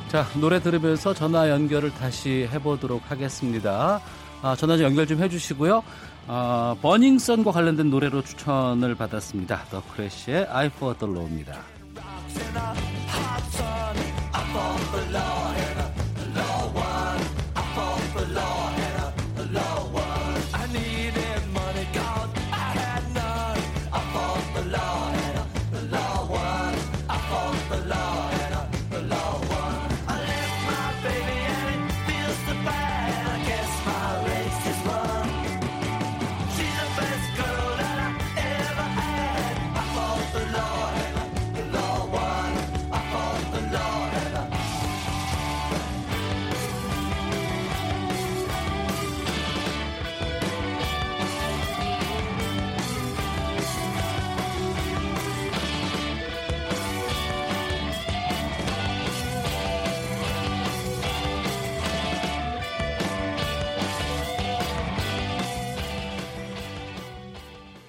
자, 노래 들으면서 전화 연결을 다시 해보도록 하겠습니다. 아, 전화 좀 연결 좀 해주시고요. 아, 버닝썬과 관련된 노래로 추천을 받았습니다. 더 크래쉬의 I For The Low입니다.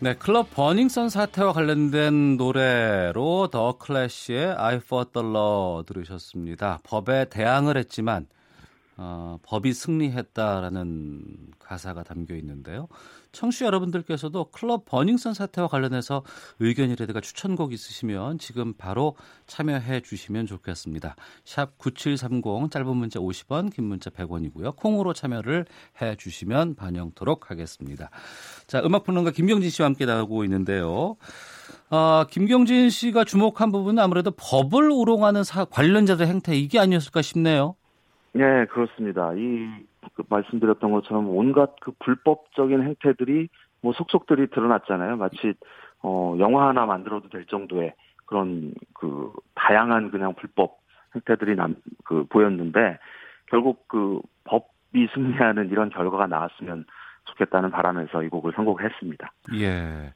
네, 클럽 버닝썬 사태와 관련된 노래로 더 클래시의 I Fought the Law 들으셨습니다. 법에 대항을 했지만 어, 법이 승리했다라는 가사가 담겨 있는데요. 청취 여러분들께서도 클럽 버닝썬 사태와 관련해서 의견이라든가 추천곡 있으시면 지금 바로 참여해 주시면 좋겠습니다. 샵 9730 짧은 문자 50원, 긴 문자 100원이고요. 콩으로 참여를 해 주시면 반영토록 하겠습니다. 자, 음악 평론가 김경진 씨와 함께 나오고 있는데요. 어, 김경진 씨가 주목한 부분은 아무래도 법을 우롱하는 사, 관련자들 행태 이게 아니었을까 싶네요. 네, 그렇습니다. 이그 말씀드렸던 것처럼 온갖 그 불법적인 행태들이 뭐 속속들이 드러났잖아요. 마치 어 영화 하나 만들어도 될 정도의 그런 그 다양한 그냥 불법 행태들이 남 그 보였는데 결국 그 법이 승리하는 이런 결과가 나왔으면 좋겠다는 바람에서 이 곡을 선곡했습니다. 예.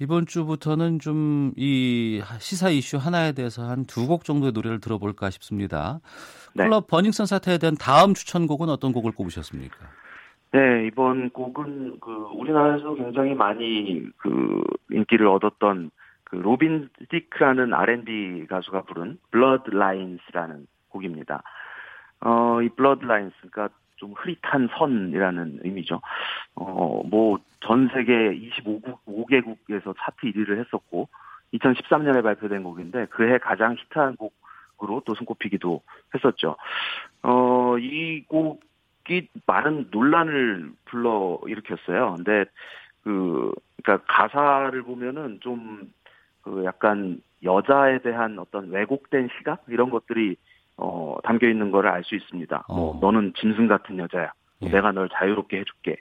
이번 주부터는 좀 이 시사 이슈 하나에 대해서 한 두 곡 정도의 노래를 들어볼까 싶습니다. 네. 클럽 버닝썬 사태에 대한 다음 추천곡은 어떤 곡을 꼽으셨습니까? 네, 이번 곡은 그 우리나라에서 굉장히 많이 그 인기를 얻었던 그 로빈 시크라는 R&B 가수가 부른 Lines라는 곡입니다. 어, 이 Lines, 그러니까 좀 흐릿한 선이라는 의미죠. 어, 뭐, 전 세계 25국, 5개국에서 차트 1위를 했었고, 2013년에 발표된 곡인데, 그해 가장 히트한 곡으로 또 손꼽히기도 했었죠. 어, 이 곡이 많은 논란을 불러 일으켰어요. 근데, 그, 그니까 가사를 보면은 좀, 그 약간 여자에 대한 어떤 왜곡된 시각? 이런 것들이 어, 담겨 있는 거를 알 수 있습니다. 뭐, 어. 뭐 너는 짐승 같은 여자야. 예. 내가 널 자유롭게 해줄게.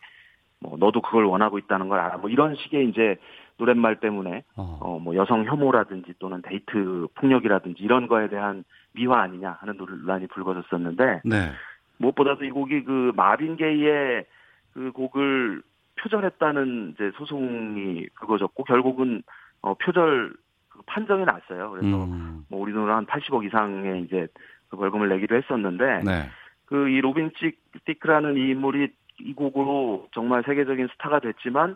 뭐 너도 그걸 원하고 있다는 걸 알아. 뭐 이런 식의 이제 노랫말 때문에 어. 어, 뭐 여성 혐오라든지 또는 데이트 폭력이라든지 이런 거에 대한 미화 아니냐 하는 논란이 불거졌었는데 네. 무엇보다도 이 곡이 그 마빈 게이의 그 곡을 표절했다는 이제 소송이 불거졌고 결국은 어 표절 그 판정이 났어요. 그래서 음. 뭐 우리 돈으로 한 80억 이상의 이제 그 벌금을 내기도 했었는데 네. 그이 로빈 시크라는 이 인물이 이 곡으로 정말 세계적인 스타가 됐지만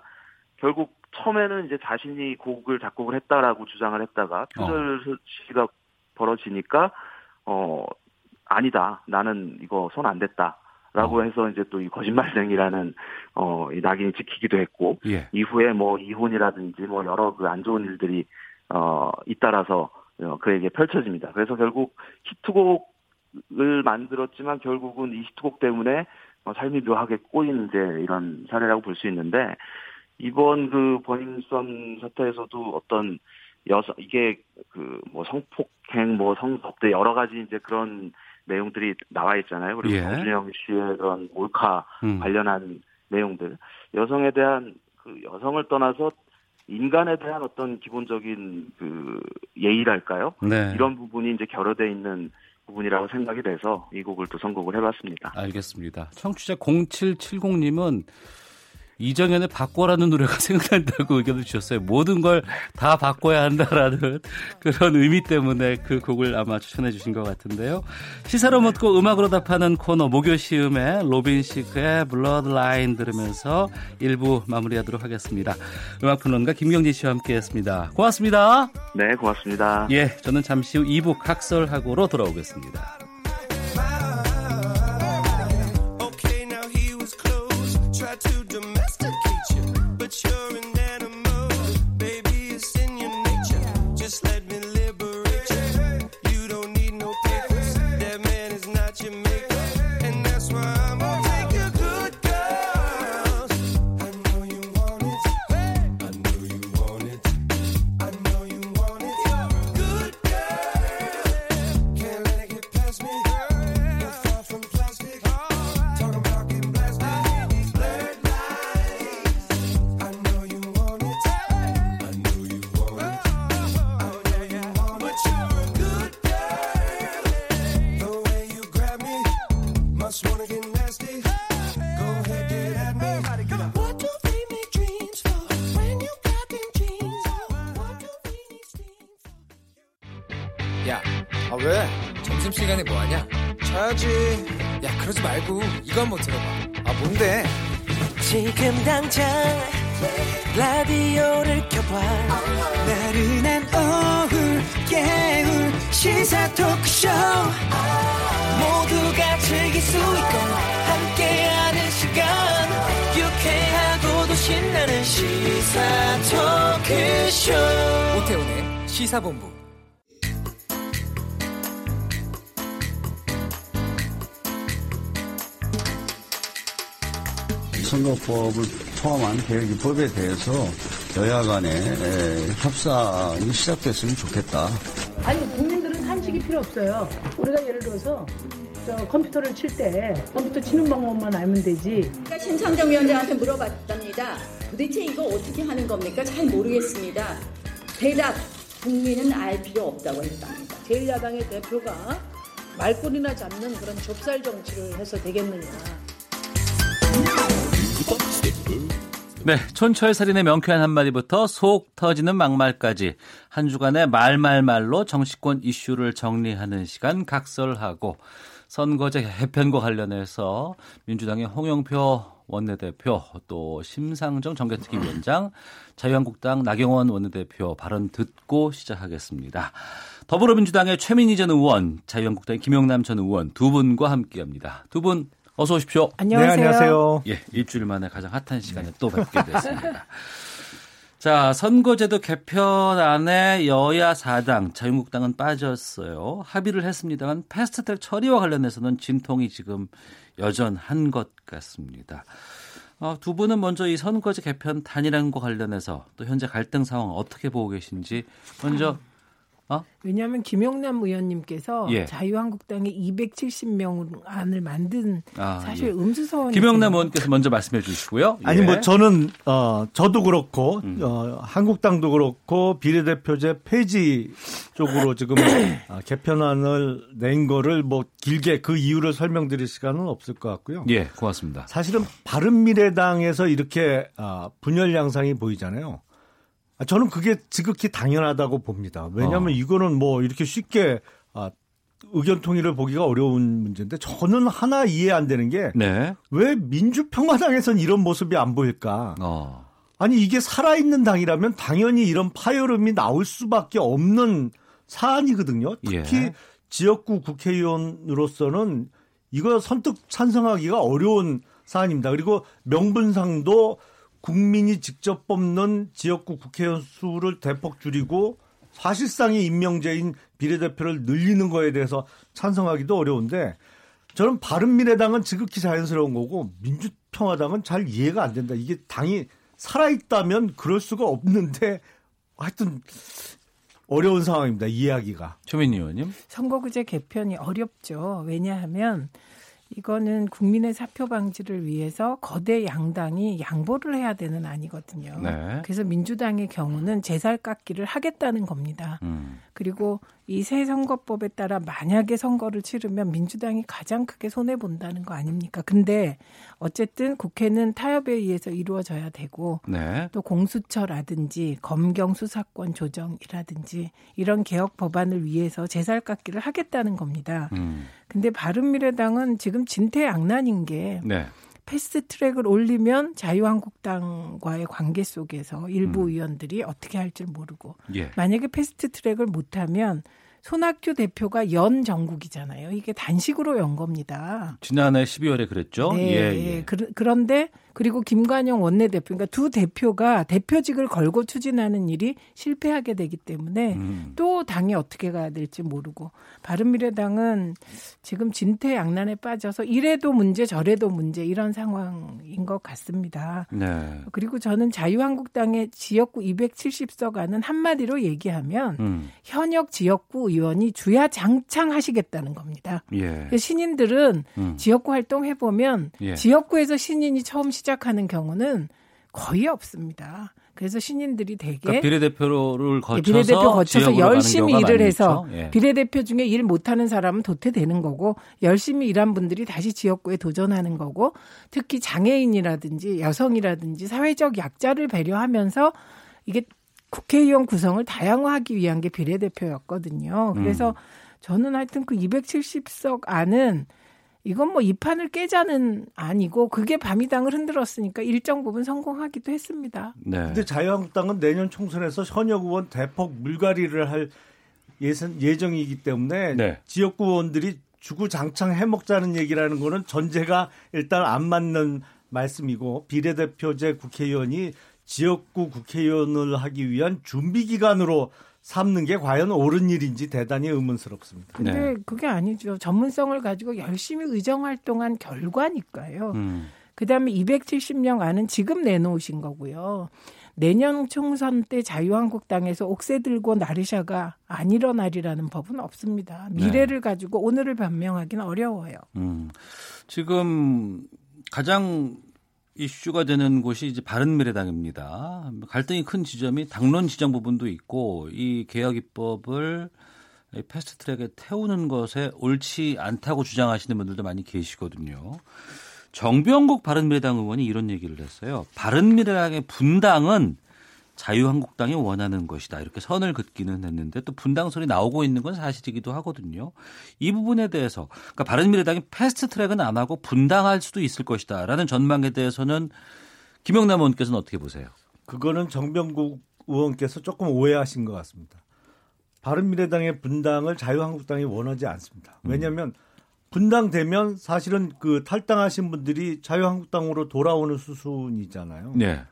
결국 처음에는 이제 자신이 곡을 작곡을 했다라고 주장을 했다가 표절 어. 시비가 벌어지니까 어 아니다 나는 이거 손 안 댔다. 라고 어. 해서 이제 또 이 거짓말쟁이라는 어 이 낙인이 찍히기도 했고 예. 이후에 뭐 이혼이라든지 뭐 여러 그 안 좋은 일들이 어 잇따라서 어, 그에게 펼쳐집니다. 그래서 결국 히트곡을 만들었지만 결국은 이 히트곡 때문에 어, 삶이 묘하게 꼬인 이제 이런 사례라고 볼 수 있는데 이번 그 버닝썬 사태에서도 어떤 여성 이게 그 뭐 성폭행 뭐 성접대 여러 가지 이제 그런 내용들이 나와 있잖아요. 그리고 예. 정준영 씨의 그런 몰카 음. 관련한 내용들 여성에 대한 그 여성을 떠나서 인간에 대한 어떤 기본적인 그 예의랄까요? 네. 이런 부분이 이제 결여돼 있는 부분이라고 생각이 돼서 이 곡을 또 선곡을 해봤습니다. 알겠습니다. 청취자 0770님은 이정현의 바꿔라는 노래가 [LAUGHS] 생각난다고 의견을 주셨어요. 모든 걸 다 바꿔야 한다라는 그런 의미 때문에 그 곡을 아마 추천해 주신 것 같은데요. 시사로 묻고 음악으로 답하는 코너 목요 시음의 로빈 시크의 Blurred Lines 들으면서 1부 마무리하도록 하겠습니다. 음악평론가 김경진 씨와 함께했습니다. 고맙습니다. 네, 고맙습니다. 예, 저는 잠시 후 2부 각설하고로 돌아오겠습니다. 시사본부 선거법을 포함한 개혁입법에 대해서 여야 간의 협상이 시작됐으면 좋겠다. 아니 국민들은 한식이 필요 없어요. 우리가 예를 들어서 저 컴퓨터를 칠 때 컴퓨터 치는 방법만 알면 되지. 그러니까 심상정 위원장한테 물어봤답니다. 도대체 이거 어떻게 하는 겁니까? 잘 모르겠습니다. 대답 국민은 알 필요 없다고 했답니다. 제1야당의 대표가 말꼬리나 잡는 그런 좁쌀 정치를 해서 되겠느냐. 네, 촌철살인의 명쾌한 한마디부터 속 터지는 막말까지 한 주간의 말말말로 정치권 이슈를 정리하는 시간 각설하고 선거제 개편과 관련해서 민주당의 홍영표 원내대표 또 심상정 정개특위위원장 자유한국당 나경원 원내대표 발언 듣고 시작하겠습니다. 더불어민주당의 최민희 전 의원, 자유한국당의 김영남 전 의원 두 분과 함께합니다. 두 분 어서 오십시오. 안녕하세요. 네, 안녕하세요. 예, 일주일 만에 가장 핫한 시간에 네. 또 뵙게 됐습니다. [LAUGHS] 자, 선거제도 개편안에 여야 4당, 자유한국당은 빠졌어요. 합의를 했습니다만 패스트트랙 처리와 관련해서는 진통이 지금 여전한 것 같습니다. 어, 두 분은 먼저 이 선거제 개편 단일화과 관련해서 또 현재 갈등 상황 어떻게 보고 계신지 먼저 어? 왜냐하면 김영남 의원님께서 예. 자유한국당의 270명 안을 만든 아, 사실 예. 음수서원 김영남 의원께서 먼저 말씀해 주시고요. 아니 뭐 예. 저는 어 저도 그렇고 음. 어 한국당도 그렇고 비례대표제 폐지 쪽으로 [COUGHS] 지금 아, 개편안을 낸 거를 뭐 길게 그 이유를 설명드릴 시간은 없을 것 같고요. 예, 고맙습니다. 사실은 바른 미래당에서 이렇게 아, 분열 양상이 보이잖아요. 아, 저는 그게 지극히 당연하다고 봅니다. 왜냐하면 어. 이거는 뭐 이렇게 쉽게 아, 의견 통일을 보기가 어려운 문제인데 저는 하나 이해 안 되는 게왜 네. 민주평화당에선 이런 모습이 안 보일까? 어. 아니 이게 살아있는 당이라면 당연히 이런 파열음이 나올 수밖에 없는 사안이거든요. 특히 예. 지역구 국회의원으로서는 이거 선뜻 찬성하기가 어려운 사안입니다. 그리고 명분상도 국민이 직접 뽑는 지역구 국회의원 수를 대폭 줄이고 사실상의 임명제인 비례대표를 늘리는 거에 대해서 찬성하기도 어려운데 저는 바른미래당은 지극히 자연스러운 거고 민주평화당은 잘 이해가 안 된다. 이게 당이 살아있다면 그럴 수가 없는데 하여튼 어려운 상황입니다. 이해하기가. 최민희 의원님. 선거구제 개편이 어렵죠. 왜냐하면 이거는 국민의 사표 방지를 위해서 거대 양당이 양보를 해야 되는 아니거든요. 네. 그래서 민주당의 경우는 제살 깎기를 하겠다는 겁니다. 음. 그리고 이 새 선거법에 따라 만약에 선거를 치르면 민주당이 가장 크게 손해 본다는 거 아닙니까? 근데 어쨌든 국회는 타협에 의해서 이루어져야 되고 네. 또 공수처라든지 검경 수사권 조정이라든지 이런 개혁 법안을 위해서 제살 깎기를 하겠다는 겁니다. 음. 근데 바른미래당은 지금 진퇴양난인 게 네. 패스트 트랙을 올리면 자유한국당과의 관계 속에서 일부 음. 의원들이 어떻게 할지 모르고 예. 만약에 패스트 트랙을 못하면 손학규 대표가 연 정국이잖아요. 이게 단식으로 연 겁니다. 지난해 12월에 그랬죠. 네, 예, 예. 그, 그런데 그리고 김관영 원내대표, 그러니까 두 대표가 대표직을 걸고 추진하는 일이 실패하게 되기 때문에 음. 또 당이 어떻게 가야 될지 모르고 바른미래당은 지금 진퇴양난에 빠져서 이래도 문제 저래도 문제 이런 상황인 것 같습니다. 네. 그리고 저는 자유한국당의 지역구 270석 안은 한마디로 얘기하면 음. 현역 지역구 의원이 주야 장창 하시겠다는 겁니다. 예. 신인들은 음. 지역구 활동 해보면 예. 지역구에서 신인이 처음 시 작하는 경우는 거의 없습니다. 그래서 신인들이 되게 그러니까 비례대표를 예, 거쳐서 비례대표 거쳐서 열심히 일을 해서 예. 비례대표 중에 일 못하는 사람은 도태되는 거고 열심히 일한 분들이 다시 지역구에 도전하는 거고 특히 장애인이라든지 여성이라든지 사회적 약자를 배려하면서 이게 국회의원 구성을 다양화하기 위한 게 비례대표였거든요. 그래서 음. 저는 하여튼 그 270석 안은 이건 뭐 이 판을 깨자는 아니고 그게 밤이당을 흔들었으니까 일정 부분 성공하기도 했습니다. 네. 근데 자유한국당은 내년 총선에서 현역 의원 대폭 물갈이를 할 예선 예정이기 때문에 네. 지역구 의원들이 주구장창 해먹자는 얘기라는 거는 전제가 일단 안 맞는 말씀이고 비례대표제 국회의원이 지역구 국회의원을 하기 위한 준비 기간으로 삼는 게 과연 옳은 일인지 대단히 의문스럽습니다. 근데 네. 그게 아니죠. 전문성을 가지고 열심히 의정 활동한 결과니까요. 음. 그다음에 270명 안은 지금 내놓으신 거고요. 내년 총선 때 자유한국당에서 옥새 들고 나르샤가 안 일어나리라는 법은 없습니다. 미래를 네. 가지고 오늘을 변명하기는 어려워요. 음. 지금 가장 이슈가 되는 곳이 이제 바른미래당입니다. 갈등이 큰 지점이 당론 지정 부분도 있고 이 개혁 입법을 패스트트랙에 태우는 것에 옳지 않다고 주장하시는 분들도 많이 계시거든요. 정병국 바른미래당 의원이 이런 얘기를 했어요. 바른미래당의 분당은 자유한국당이 원하는 것이다. 이렇게 선을 긋기는 했는데 또 분당 소리 나오고 있는 건 사실이기도 하거든요. 이 부분에 대해서 그러니까 바른미래당이 패스트 트랙은 안 하고 분당할 수도 있을 것이다라는 전망에 대해서는 김영남 의원께서는 어떻게 보세요? 그거는 정병국 의원께서 조금 오해하신 것 같습니다. 바른미래당의 분당을 자유한국당이 원하지 않습니다. 음. 왜냐하면 분당되면 사실은 그 탈당하신 분들이 자유한국당으로 돌아오는 수순이잖아요. 네.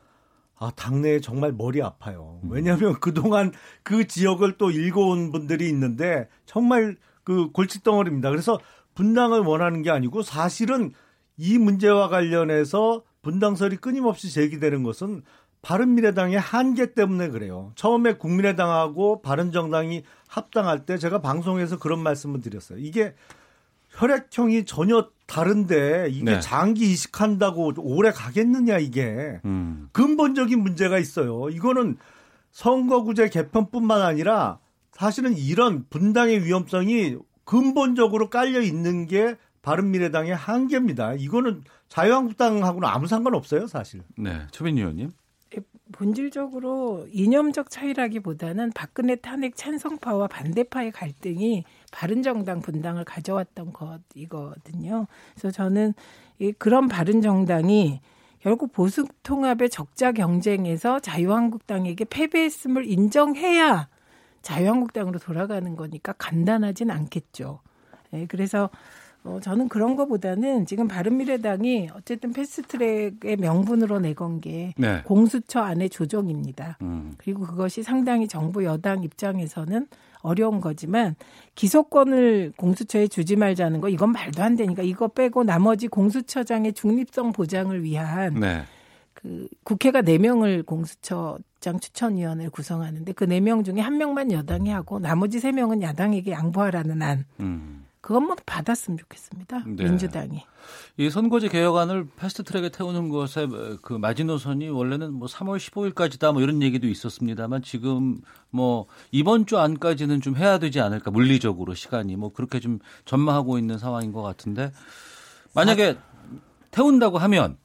아, 당내에 정말 머리 아파요. 음. 왜냐하면 그동안 그 지역을 또 읽어온 분들이 있는데 정말 그 골칫덩어리입니다. 그래서 분당을 원하는 게 아니고 사실은 이 문제와 관련해서 분당설이 끊임없이 제기되는 것은 바른미래당의 한계 때문에 그래요. 처음에 국민의당하고 바른정당이 합당할 때 제가 방송에서 그런 말씀을 드렸어요. 이게 혈액형이 전혀 다른데 이게 네. 장기 이식한다고 오래 가겠느냐 이게 음. 근본적인 문제가 있어요. 이거는 선거구제 개편뿐만 아니라 사실은 이런 분당의 위험성이 근본적으로 깔려 있는 게 바른미래당의 한계입니다. 이거는 자유한국당하고는 아무 상관없어요, 사실. 네, 최민희 의원님. 본질적으로 이념적 차이라기보다는 박근혜 탄핵 찬성파와 반대파의 갈등이 바른정당 분당을 가져왔던 것이거든요. 그래서 저는 이 그런 바른정당이 결국 보수 통합의 적자 경쟁에서 자유한국당에게 패배했음을 인정해야 자유한국당으로 돌아가는 거니까 간단하진 않겠죠. 네, 그래서 어, 저는 그런 거보다는 지금 바른미래당이 어쨌든 패스트트랙의 명분으로 내건 게 네. 공수처 안의 조정입니다. 음. 그리고 그것이 상당히 정부 여당 입장에서는 어려운 거지만 기소권을 공수처에 주지 말자는 거 이건 말도 안 되니까 이거 빼고 나머지 공수처장의 중립성 보장을 위한 네. 그 국회가 4명을 공수처장 추천위원회를 구성하는데 그 4명 중에 한 명만 여당이 하고 나머지 3명은 야당에게 양보하라는 안. 음. 그것만 받았으면 좋겠습니다. 네. 민주당이. 이 선거제 개혁안을 패스트트랙에 태우는 것에 그 마지노선이 원래는 뭐 3월 15일까지다 뭐 이런 얘기도 있었습니다만 지금 뭐 이번 주 안까지는 좀 해야 되지 않을까 물리적으로 시간이 뭐 그렇게 좀 전망하고 있는 상황인 것 같은데 만약에 태운다고 하면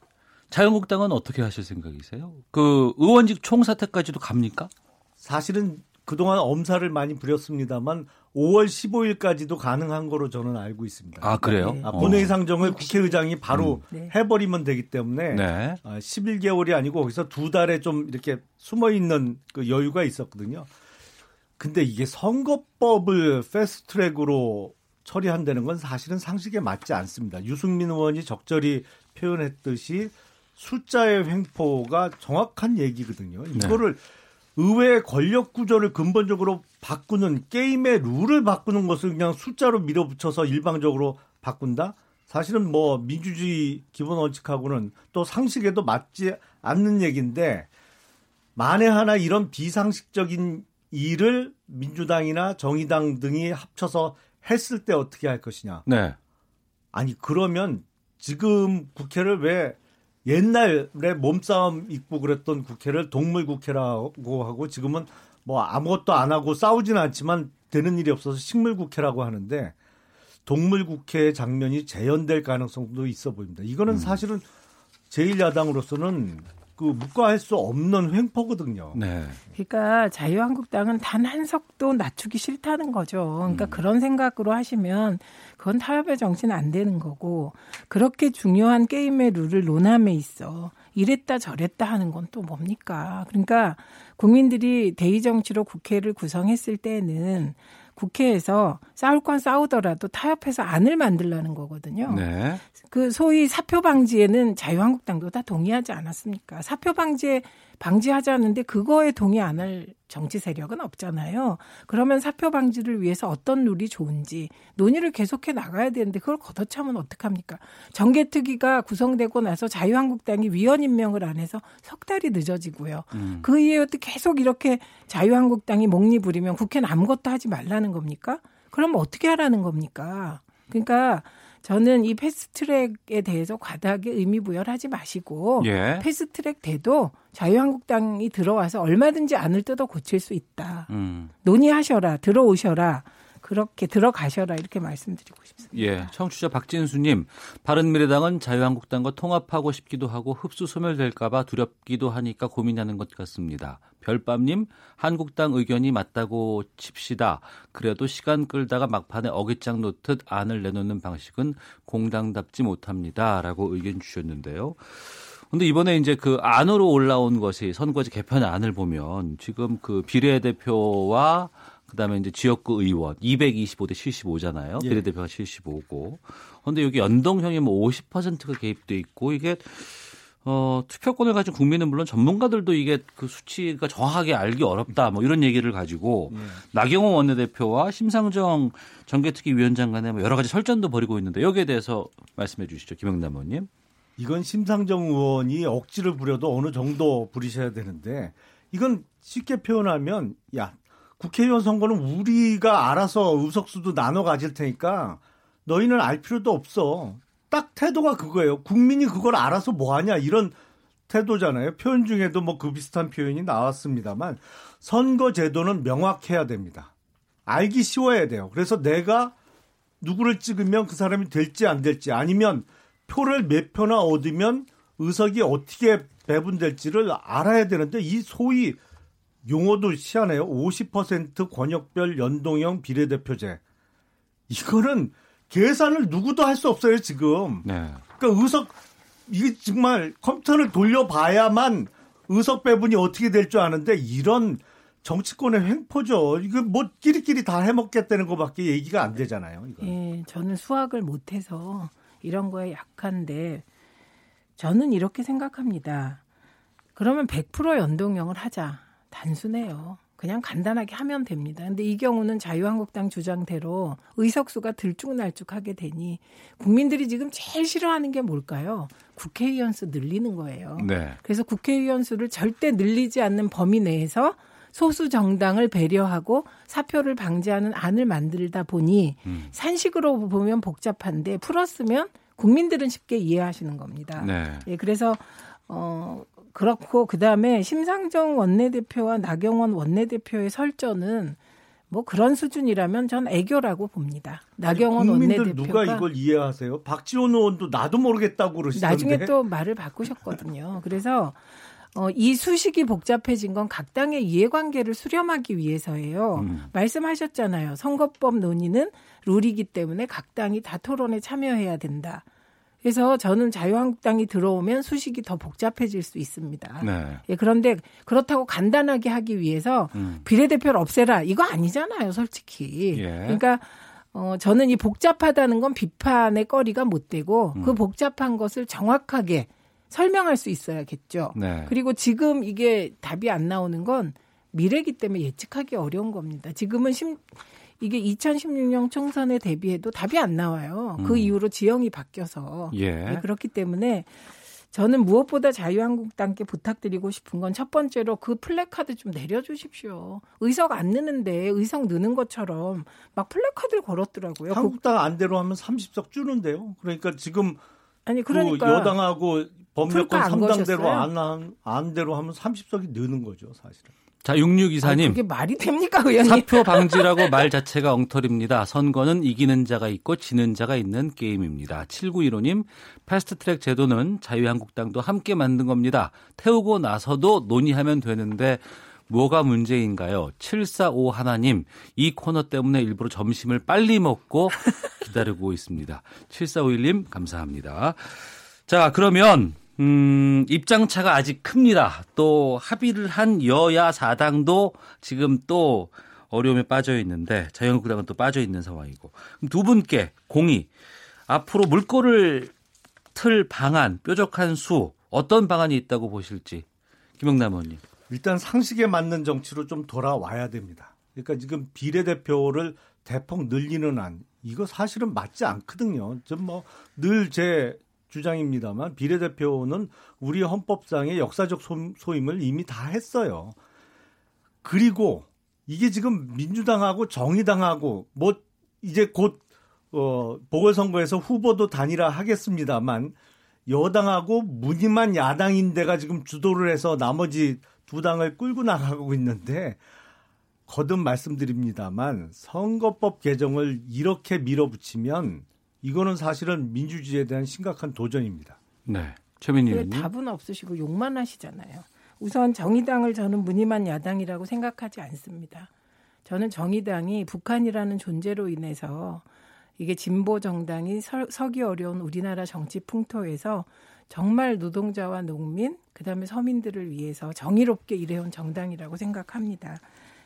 자유한국당은 어떻게 하실 생각이세요? 그 의원직 총사퇴까지도 갑니까? 사실은 그동안 엄살을 많이 부렸습니다만 5월 15일까지도 가능한 거로 저는 알고 있습니다. 아 그래요? 네. 아, 본회의 상정을 국회의장이 바로 음. 네. 해버리면 되기 때문에 네. 11개월이 아, 아니고 거기서 두 달에 좀 이렇게 숨어 있는 그 여유가 있었거든요. 근데 이게 선거법을 패스트트랙으로 처리한다는 건 사실은 상식에 맞지 않습니다. 유승민 의원이 적절히 표현했듯이 숫자의 횡포가 정확한 얘기거든요. 네. 이거를 의회 권력 구조를 근본적으로 바꾸는 게임의 룰을 바꾸는 것을 그냥 숫자로 밀어붙여서 일방적으로 바꾼다? 사실은 뭐 민주주의 기본 원칙하고는 또 상식에도 맞지 않는 얘기인데 만에 하나 이런 비상식적인 일을 민주당이나 정의당 등이 합쳐서 했을 때 어떻게 할 것이냐. 네. 아니 그러면 지금 국회를 왜 옛날에 몸싸움 입고 그랬던 국회를 동물 국회라고 하고 지금은 뭐 아무것도 안 하고 싸우지는 않지만 되는 일이 없어서 식물 국회라고 하는데 동물 국회 장면이 재현될 가능성도 있어 보입니다. 이거는 음. 사실은 제1야당으로서는 그 묵과할 수 없는 횡포거든요. 네. 그러니까 자유한국당은 단 한 석도 낮추기 싫다는 거죠. 그러니까 음. 그런 생각으로 하시면 그건 타협의 정신 안 되는 거고 그렇게 중요한 게임의 룰을 논함에 있어 이랬다 저랬다 하는 건 또 뭡니까? 그러니까 국민들이 대의 정치로 국회를 구성했을 때는 국회에서 싸울 건 싸우더라도 타협해서 안을 만들라는 거거든요. 네. 그 소위 사표 방지에는 자유한국당도 다 동의하지 않았습니까? 사표 방지에 방지하자는데 그거에 동의 안 할 정치 세력은 없잖아요. 그러면 사표 방지를 위해서 어떤 룰이 좋은지 논의를 계속해 나가야 되는데 그걸 걷어차면 어떡합니까? 정개특위가 구성되고 나서 자유한국당이 위원 임명을 안 해서 석 달이 늦어지고요. 음. 그 이후에 계속 이렇게 자유한국당이 목리 부리면 국회는 아무것도 하지 말라는 겁니까? 그럼 어떻게 하라는 겁니까? 그러니까 저는 이 패스트트랙에 대해서 과다하게 의미 부여를 하지 마시고 예. 패스트트랙 돼도 자유한국당이 들어와서 얼마든지 안을 뜯어 고칠 수 있다. 음. 논의하셔라, 들어오셔라. 그렇게 들어가셔라 이렇게 말씀드리고 싶습니다. 예, 청취자 박진수님, 바른미래당은 자유한국당과 통합하고 싶기도 하고 흡수 소멸될까봐 두렵기도 하니까 고민하는 것 같습니다. 별밤님, 한국당 의견이 맞다고 칩시다. 그래도 시간 끌다가 막판에 어깃장 놓듯 안을 내놓는 방식은 공당답지 못합니다.라고 의견 주셨는데요. 근데 이번에 이제 그 안으로 올라온 것이 선거제 개편 안을 보면 지금 그 비례대표와 그다음에 이제 지역구 의원 225대 75잖아요. 예. 비례대표가 75고. 근데 여기 연동형이 뭐 50%가 개입돼 있고 이게 어, 투표권을 가진 국민은 물론 전문가들도 이게 그 수치가 정확하게 알기 어렵다 뭐 이런 얘기를 가지고 예. 나경원 원내대표와 심상정 정개특위 위원장 간에 뭐 여러 가지 설전도 벌이고 있는데 여기에 대해서 말씀해 주시죠. 김영남 의원님. 이건 심상정 의원이 억지를 부려도 어느 정도 부리셔야 되는데 이건 쉽게 표현하면 야 국회의원 선거는 우리가 알아서 의석수도 나눠 가질 테니까 너희는 알 필요도 없어. 딱 태도가 그거예요. 국민이 그걸 알아서 뭐 하냐 이런 태도잖아요. 표현 중에도 뭐 그 비슷한 표현이 나왔습니다만 선거 제도는 명확해야 됩니다. 알기 쉬워야 돼요. 그래서 내가 누구를 찍으면 그 사람이 될지 안 될지 아니면 표를 몇 표나 얻으면 의석이 어떻게 배분될지를 알아야 되는데 이 소위 용어도 희한해요. 50% 권역별 연동형 비례대표제. 이거는 계산을 누구도 할 수 없어요, 지금. 네. 그러니까 의석 이게 정말 컴퓨터를 돌려봐야만 의석 배분이 어떻게 될 줄 아는데 이런 정치권의 횡포죠. 이거 뭐 끼리끼리 다 해먹겠다는 것밖에 얘기가 안 되잖아요. 이거. 예, 저는 수학을 못해서 이런 거에 약한데 저는 이렇게 생각합니다. 그러면 100% 연동형을 하자. 단순해요. 그냥 간단하게 하면 됩니다. 근데 이 경우는 자유한국당 주장대로 의석수가 들쭉날쭉하게 되니 국민들이 지금 제일 싫어하는 게 뭘까요? 국회의원 수 늘리는 거예요. 네. 그래서 국회의원 수를 절대 늘리지 않는 범위 내에서 소수 정당을 배려하고 사표를 방지하는 안을 만들다 보니 음. 산식으로 보면 복잡한데 풀었으면 국민들은 쉽게 이해하시는 겁니다. 네. 예, 그래서 어 그렇고 그다음에 심상정 원내대표와 나경원 원내대표의 설전은 뭐 그런 수준이라면 전 애교라고 봅니다. 나경원 원내대표가 누가 이걸 이해하세요? 박지원 의원도 나도 모르겠다고 그러시던데. 나중에 또 말을 바꾸셨거든요. 그래서 어, 이 수식이 복잡해진 건 각 당의 이해관계를 수렴하기 위해서예요. 음. 말씀하셨잖아요. 선거법 논의는 룰이기 때문에 각 당이 다 토론에 참여해야 된다. 그래서 저는 자유한국당이 들어오면 수식이 더 복잡해질 수 있습니다. 네. 예, 그런데 그렇다고 간단하게 하기 위해서 음. 비례대표를 없애라 이거 아니잖아요, 솔직히. 예. 그러니까 어 저는 이 복잡하다는 건 비판의 거리가 못 되고 음. 그 복잡한 것을 정확하게 설명할 수 있어야겠죠. 네. 그리고 지금 이게 답이 안 나오는 건 미래기 때문에 예측하기 어려운 겁니다. 지금은 심, 이게 2016년 총선에 대비해도 답이 안 나와요. 그 음. 그 이후로 지형이 바뀌어서. 예. 네, 그렇기 때문에 저는 무엇보다 자유한국당께 부탁드리고 싶은 건 첫 번째로 그 플래카드 좀 내려주십시오. 의석 안 느는데 의석 느는 것처럼 막 플래카드를 걸었더라고요. 한국당 안대로 하면 30석 주는데요. 그러니까 지금 아니 그러니까 그 여당하고 법률권 3당대로 안, 안대로 하면 30석이 느는 거죠, 사실은. 자, 6624님. 아, 그게 말이 됩니까, 의원님? 사표 방지라고 [LAUGHS] 말 자체가 엉터리입니다. 선거는 이기는 자가 있고 지는 자가 있는 게임입니다. 7915님, 패스트 트랙 제도는 자유한국당도 함께 만든 겁니다. 태우고 나서도 논의하면 되는데 뭐가 문제인가요? 745 하나님, 이 코너 때문에 일부러 점심을 빨리 먹고 [LAUGHS] 기다리고 있습니다. 7451님, 감사합니다. 자, 그러면 음, 입장차가 아직 큽니다. 또 합의를 한 여야 사당도 지금 또 어려움에 빠져 있는데 자유한국당은 또 빠져 있는 상황이고 두 분께 공이 앞으로 물꼬를 틀 방안 뾰족한 수 어떤 방안이 있다고 보실지 김영남 의원님. 일단 상식에 맞는 정치로 좀 돌아와야 됩니다. 그러니까 지금 비례대표를 대폭 늘리는 안 이거 사실은 맞지 않거든요. 좀 뭐 늘 제 주장입니다만 비례대표는 우리 헌법상의 역사적 소임을 이미 다 했어요. 그리고 이게 지금 민주당하고 정의당하고 뭐 이제 곧 어, 보궐선거에서 후보도 단일화 하겠습니다만 여당하고 무늬만 야당인데가 지금 주도를 해서 나머지 두 당을 끌고 나가고 있는데 거듭 말씀드립니다만 선거법 개정을 이렇게 밀어붙이면 이거는 사실은 민주주의에 대한 심각한 도전입니다. 네. 최민희 의원님. 답은 없으시고 욕만 하시잖아요. 우선 정의당을 저는 무늬만 야당이라고 생각하지 않습니다. 저는 정의당이 북한이라는 존재로 인해서 이게 진보 정당이 서, 서기 어려운 우리나라 정치 풍토에서 정말 노동자와 농민, 그다음에 서민들을 위해서 정의롭게 일해온 정당이라고 생각합니다.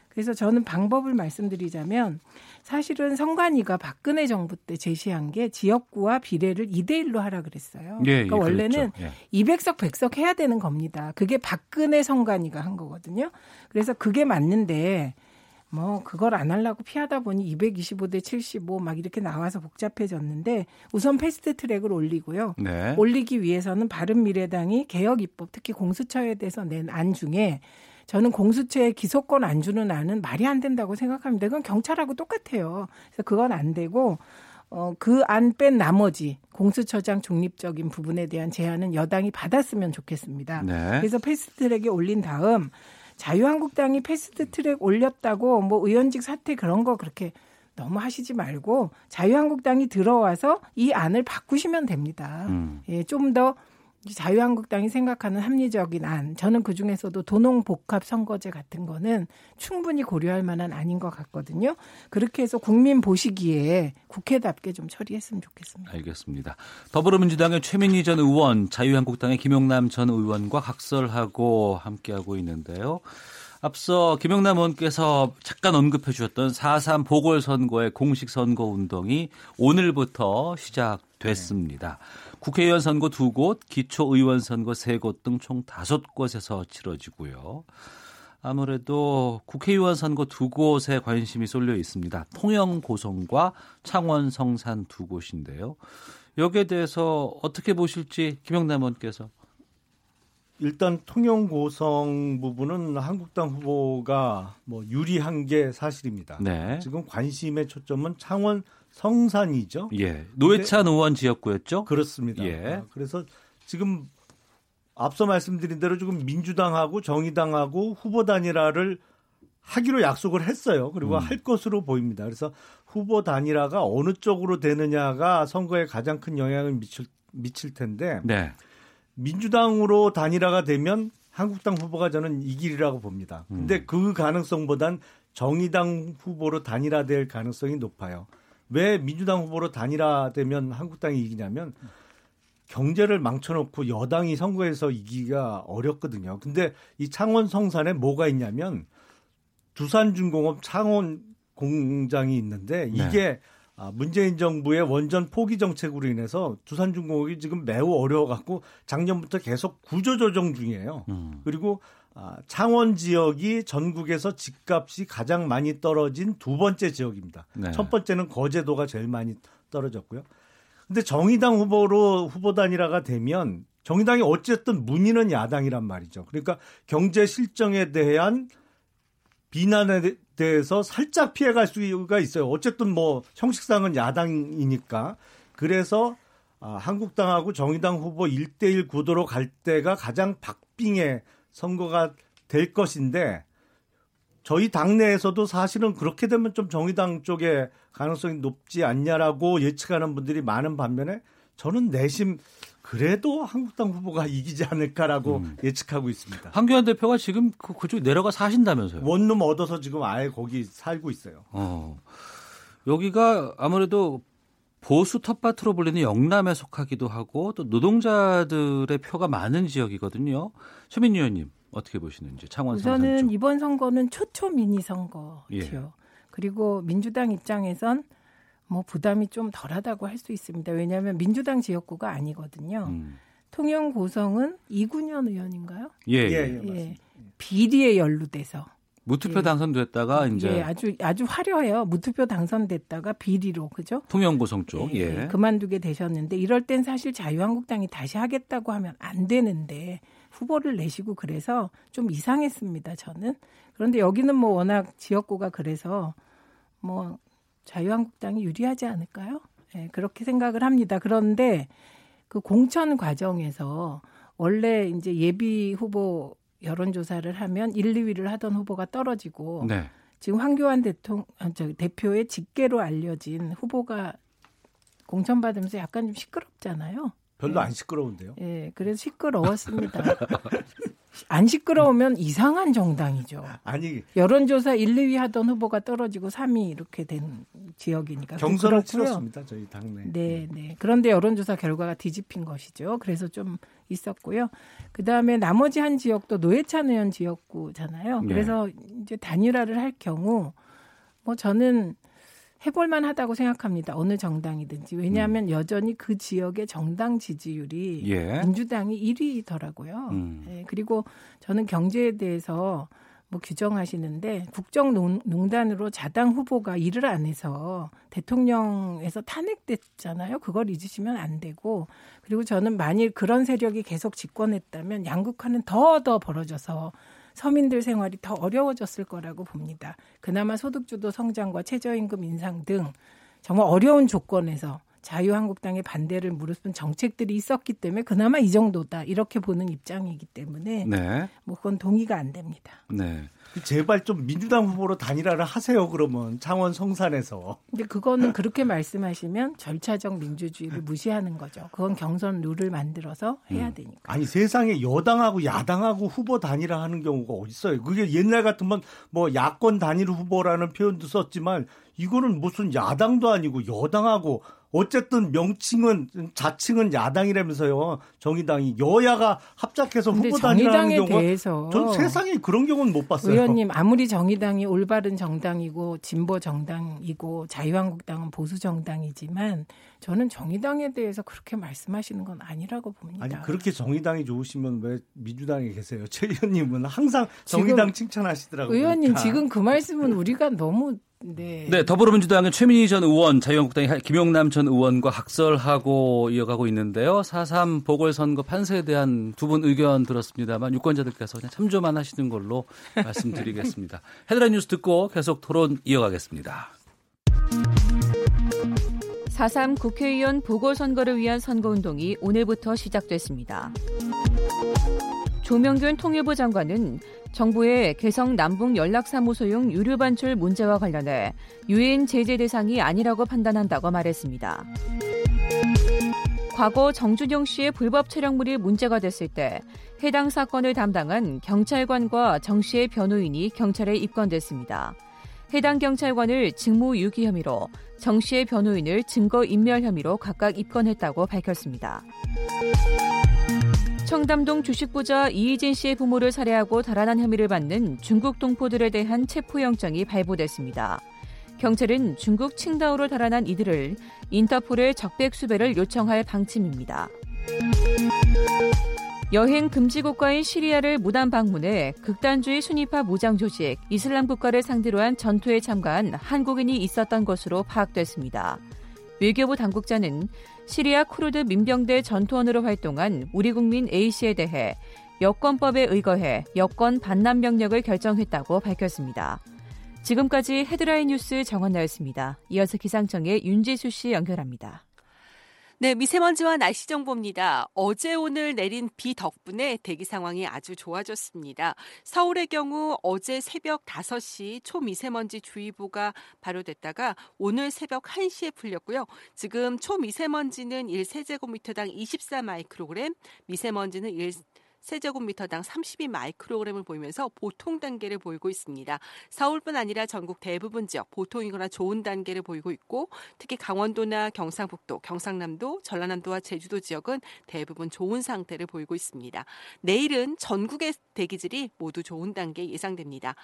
그래서 저는 방법을 말씀드리자면 사실은 성관이가 박근혜 정부 때 제시한 게 지역구와 비례를 2대 1로 하라 그랬어요. 예, 그러니까 예, 원래는 예. 200석 100석 해야 되는 겁니다. 그게 박근혜 성관이가 한 거거든요. 그래서 그게 맞는데 뭐 그걸 안 하려고 피하다 보니 225대 75 막 이렇게 나와서 복잡해졌는데 우선 패스트 트랙을 올리고요. 네. 올리기 위해서는 바른 미래당이 개혁 입법 특히 공수처에 대해서 낸 안 중에 저는 공수처에 기소권 안 주는 안은 말이 안 된다고 생각합니다. 그건 경찰하고 똑같아요. 그래서 그건 안 되고 어, 그 안 뺀 나머지 공수처장 중립적인 부분에 대한 제안은 여당이 받았으면 좋겠습니다. 네. 그래서 패스트트랙에 올린 다음 자유한국당이 패스트트랙 올렸다고 뭐 의원직 사퇴 그런 거 그렇게 너무 하시지 말고 자유한국당이 들어와서 이 안을 바꾸시면 됩니다. 음. 예, 좀 더 자유한국당이 생각하는 합리적인 안, 저는 그 중에서도 도농복합 선거제 같은 거는 충분히 고려할 만한 아닌 것 같거든요. 그렇게 해서 국민 보시기에 국회답게 좀 처리했으면 좋겠습니다. 알겠습니다. 더불어민주당의 최민희 전 의원, 자유한국당의 김용남 전 의원과 각설하고 함께하고 있는데요. 앞서 김영남 의원께서 잠깐 언급해 주셨던 4.3 보궐선거의 공식 선거 운동이 오늘부터 시작됐습니다. 네. 국회의원 선거 두 곳, 기초의원 선거 세 곳 등 총 다섯 곳에서 치러지고요. 아무래도 국회의원 선거 두 곳에 관심이 쏠려 있습니다. 통영 고성과 창원 성산 두 곳인데요. 여기에 대해서 어떻게 보실지 김영남 의원께서 일단 통영 고성 부분은 한국당 후보가 뭐 유리한 게 사실입니다. 네. 지금 관심의 초점은 창원 성산이죠. 예. 노회찬 의원 지역구였죠. 그렇습니다. 예. 아, 그래서 지금 앞서 말씀드린 대로 지금 민주당하고 정의당하고 후보 단일화를 하기로 약속을 했어요. 그리고 음. 할 것으로 보입니다. 그래서 후보 단일화가 어느 쪽으로 되느냐가 선거에 가장 큰 영향을 미칠, 미칠 텐데 네. 민주당으로 단일화가 되면 한국당 후보가 저는 이길이라고 봅니다. 근데 음. 그 가능성보단 정의당 후보로 단일화될 가능성이 높아요. 왜 민주당 후보로 단일화되면 한국당이 이기냐면 경제를 망쳐놓고 여당이 선거에서 이기기가 어렵거든요. 근데 이 창원 성산에 뭐가 있냐면 두산중공업 창원 공장이 있는데 네. 이게 네. 문재인 정부의 원전 포기 정책으로 인해서 두산중공업이 지금 매우 어려워갖고 작년부터 계속 구조조정 중이에요. 음. 그리고 아, 창원 지역이 전국에서 집값이 가장 많이 떨어진 두 번째 지역입니다. 네. 첫 번째는 거제도가 제일 많이 떨어졌고요. 근데 정의당 후보로 후보 단일화가 되면 정의당이 어쨌든 문의는 야당이란 말이죠. 그러니까 경제 실정에 대한 비난에 대해서 살짝 피해갈 수가 있어요. 어쨌든 뭐 형식상은 야당이니까. 그래서 아, 한국당하고 정의당 후보 1대1 구도로 갈 때가 가장 박빙의 선거가 될 것인데 저희 당내에서도 사실은 그렇게 되면 좀 정의당 쪽에 가능성이 높지 않냐라고 예측하는 분들이 많은 반면에 저는 내심 그래도 한국당 후보가 이기지 않을까라고 음. 예측하고 있습니다. 한교안 대표가 지금 그, 그쪽 내려가 사신다면서요? 원룸 얻어서 지금 아예 거기 살고 있어요. 어. 여기가 아무래도 보수 텃밭으로 불리는 영남에 속하기도 하고 또 노동자들의 표가 많은 지역이거든요. 최민희 의원님 어떻게 보시는지 창원 우선은 쪽. 이번 선거는 초초 미니 선거죠. 예. 그리고 민주당 입장에선 뭐 부담이 좀 덜하다고 할 수 있습니다. 왜냐하면 민주당 지역구가 아니거든요. 음. 통영 고성은 이군현 의원인가요? 예, 예, 예. 예. 비리에 연루돼서 무투표 예. 당선됐다가 이제 예, 아주 아주 화려해요. 무투표 당선됐다가 비리로 그죠? 통영고성 쪽 예, 예. 그만두게 되셨는데 이럴 땐 사실 자유한국당이 다시 하겠다고 하면 안 되는데 후보를 내시고 그래서 좀 이상했습니다. 저는 그런데 여기는 뭐 워낙 지역구가 그래서 뭐 자유한국당이 유리하지 않을까요? 예, 그렇게 생각을 합니다. 그런데 그 공천 과정에서 원래 이제 예비 후보 여론조사를 하면 1, 2위를 하던 후보가 떨어지고 네. 지금 황교안 대통령 아, 저 대표의 직계로 알려진 후보가 공천받으면서 약간 좀 시끄럽잖아요. 별로 네. 안 시끄러운데요. 예, 네, 그래서 시끄러웠습니다. [LAUGHS] 안 시끄러우면 이상한 정당이죠. 아니 여론조사 1, 2위 하던 후보가 떨어지고 3위 이렇게 된 지역이니까 경선을 치렀습니다. 저희 당내. 네, 네. 그런데 여론조사 결과가 뒤집힌 것이죠. 그래서 좀 있었고요. 그 다음에 나머지 한 지역도 노회찬 의원 지역구잖아요. 네. 그래서 네. 이제 단일화를 할 경우 뭐 저는 해볼만 하다고 생각합니다. 어느 정당이든지. 왜냐하면 음. 여전히 그 지역의 정당 지지율이 예. 민주당이 1위더라고요. 음. 네, 그리고 저는 경제에 대해서 뭐 규정하시는데 국정농단으로 자당 후보가 일을 안 해서 대통령에서 탄핵됐잖아요. 그걸 잊으시면 안 되고 그리고 저는 만일 그런 세력이 계속 집권했다면 양극화는 더더 벌어져서 서민들 생활이 더 어려워졌을 거라고 봅니다. 그나마 소득주도 성장과 최저임금 인상 등 정말 어려운 조건에서 자유한국당의 반대를 무릅쓴 정책들이 있었기 때문에 그나마 이 정도다 이렇게 보는 입장이기 때문에 네. 뭐 그건 동의가 안 됩니다. 네. 제발 좀 민주당 후보로 단일화를 하세요. 그러면 창원 성산에서. 근데 그거는 그렇게 말씀하시면 절차적 민주주의를 무시하는 거죠. 그건 경선 룰을 만들어서 해야 음. 되니까. 아니 세상에 여당하고 야당하고 후보 단일화하는 경우가 어디 있어요? 그게 옛날 같으면 뭐 야권 단일 후보라는 표현도 썼지만 이거는 무슨 야당도 아니고 여당하고 어쨌든 명칭은 자칭은 야당이라면서요. 정의당이 여야가 합작해서 후보 단일하는 경우가 대해서 전 세상에 그런 경우는 못 봤어요. 의원님 아무리 정의당이 올바른 정당이고 진보 정당이고 자유한국당은 보수 정당이지만 저는 정의당에 대해서 그렇게 말씀하시는 건 아니라고 봅니다. 아니 그렇게 정의당이 좋으시면 왜 민주당에 계세요? 최 의원님은 항상 정의당 칭찬하시더라고요. 의원님 그러니까. 지금 그 말씀은 우리가 너무 네. 네, 더불어민주당의 최민희 전 의원, 자유한국당의 김용남 전 의원과 각설하고 이어가고 있는데요. 4.3 보궐선거 판세에 대한 두 분 의견 들었습니다만 유권자들께서 그냥 참조만 하시는 걸로 [LAUGHS] 말씀드리겠습니다. 헤드라인 뉴스 듣고 계속 토론 이어가겠습니다. 4.3 국회의원 보궐선거를 위한 선거운동이 오늘부터 시작됐습니다. 조명균 통일부 장관은 정부의 개성 남북 연락사무소용 유료 반출 문제와 관련해 유엔 제재 대상이 아니라고 판단한다고 말했습니다. 과거 정준영 씨의 불법 촬영물이 문제가 됐을 때 해당 사건을 담당한 경찰관과 정 씨의 변호인이 경찰에 입건됐습니다. 해당 경찰관을 직무유기 혐의로 정 씨의 변호인을 증거인멸 혐의로 각각 입건했다고 밝혔습니다. 청담동 주식부자 이희진 씨의 부모를 살해하고 달아난 혐의를 받는 중국 동포들에 대한 체포영장이 발부됐습니다. 경찰은 중국 칭다오로 달아난 이들을 인터폴의 적백 수배를 요청할 방침입니다. 여행 금지 국가인 시리아를 무단 방문해 극단주의 순위파 무장 조직 이슬람 국가를 상대로 한 전투에 참가한 한국인이 있었던 것으로 파악됐습니다. 외교부 당국자는 시리아 쿠르드 민병대 전투원으로 활동한 우리 국민 A씨에 대해 여권법에 의거해 여권 반납 명령을 결정했다고 밝혔습니다. 지금까지 헤드라인 뉴스 정원나였습니다. 이어서 기상청의 윤지수 씨 연결합니다. 네, 미세먼지와 날씨 정보입니다. 어제 오늘 내린 비 덕분에 대기 상황이 아주 좋아졌습니다. 서울의 경우 어제 새벽 5시 초미세먼지 주의보가 발효됐다가 오늘 새벽 1시에 풀렸고요. 지금 초미세먼지는 1세제곱미터당 24 마이크로그램, 미세먼지는 1 세제곱미터당 32 마이크로그램을 보이면서 보통 단계를 보이고 있습니다. 서울뿐 아니라 전국 대부분 지역 보통이거나 좋은 단계를 보이고 있고 특히 강원도나 경상북도, 경상남도, 전라남도와 제주도 지역은 대부분 좋은 상태를 보이고 있습니다. 내일은 전국의 대기질이 모두 좋은 단계 예상됩니다.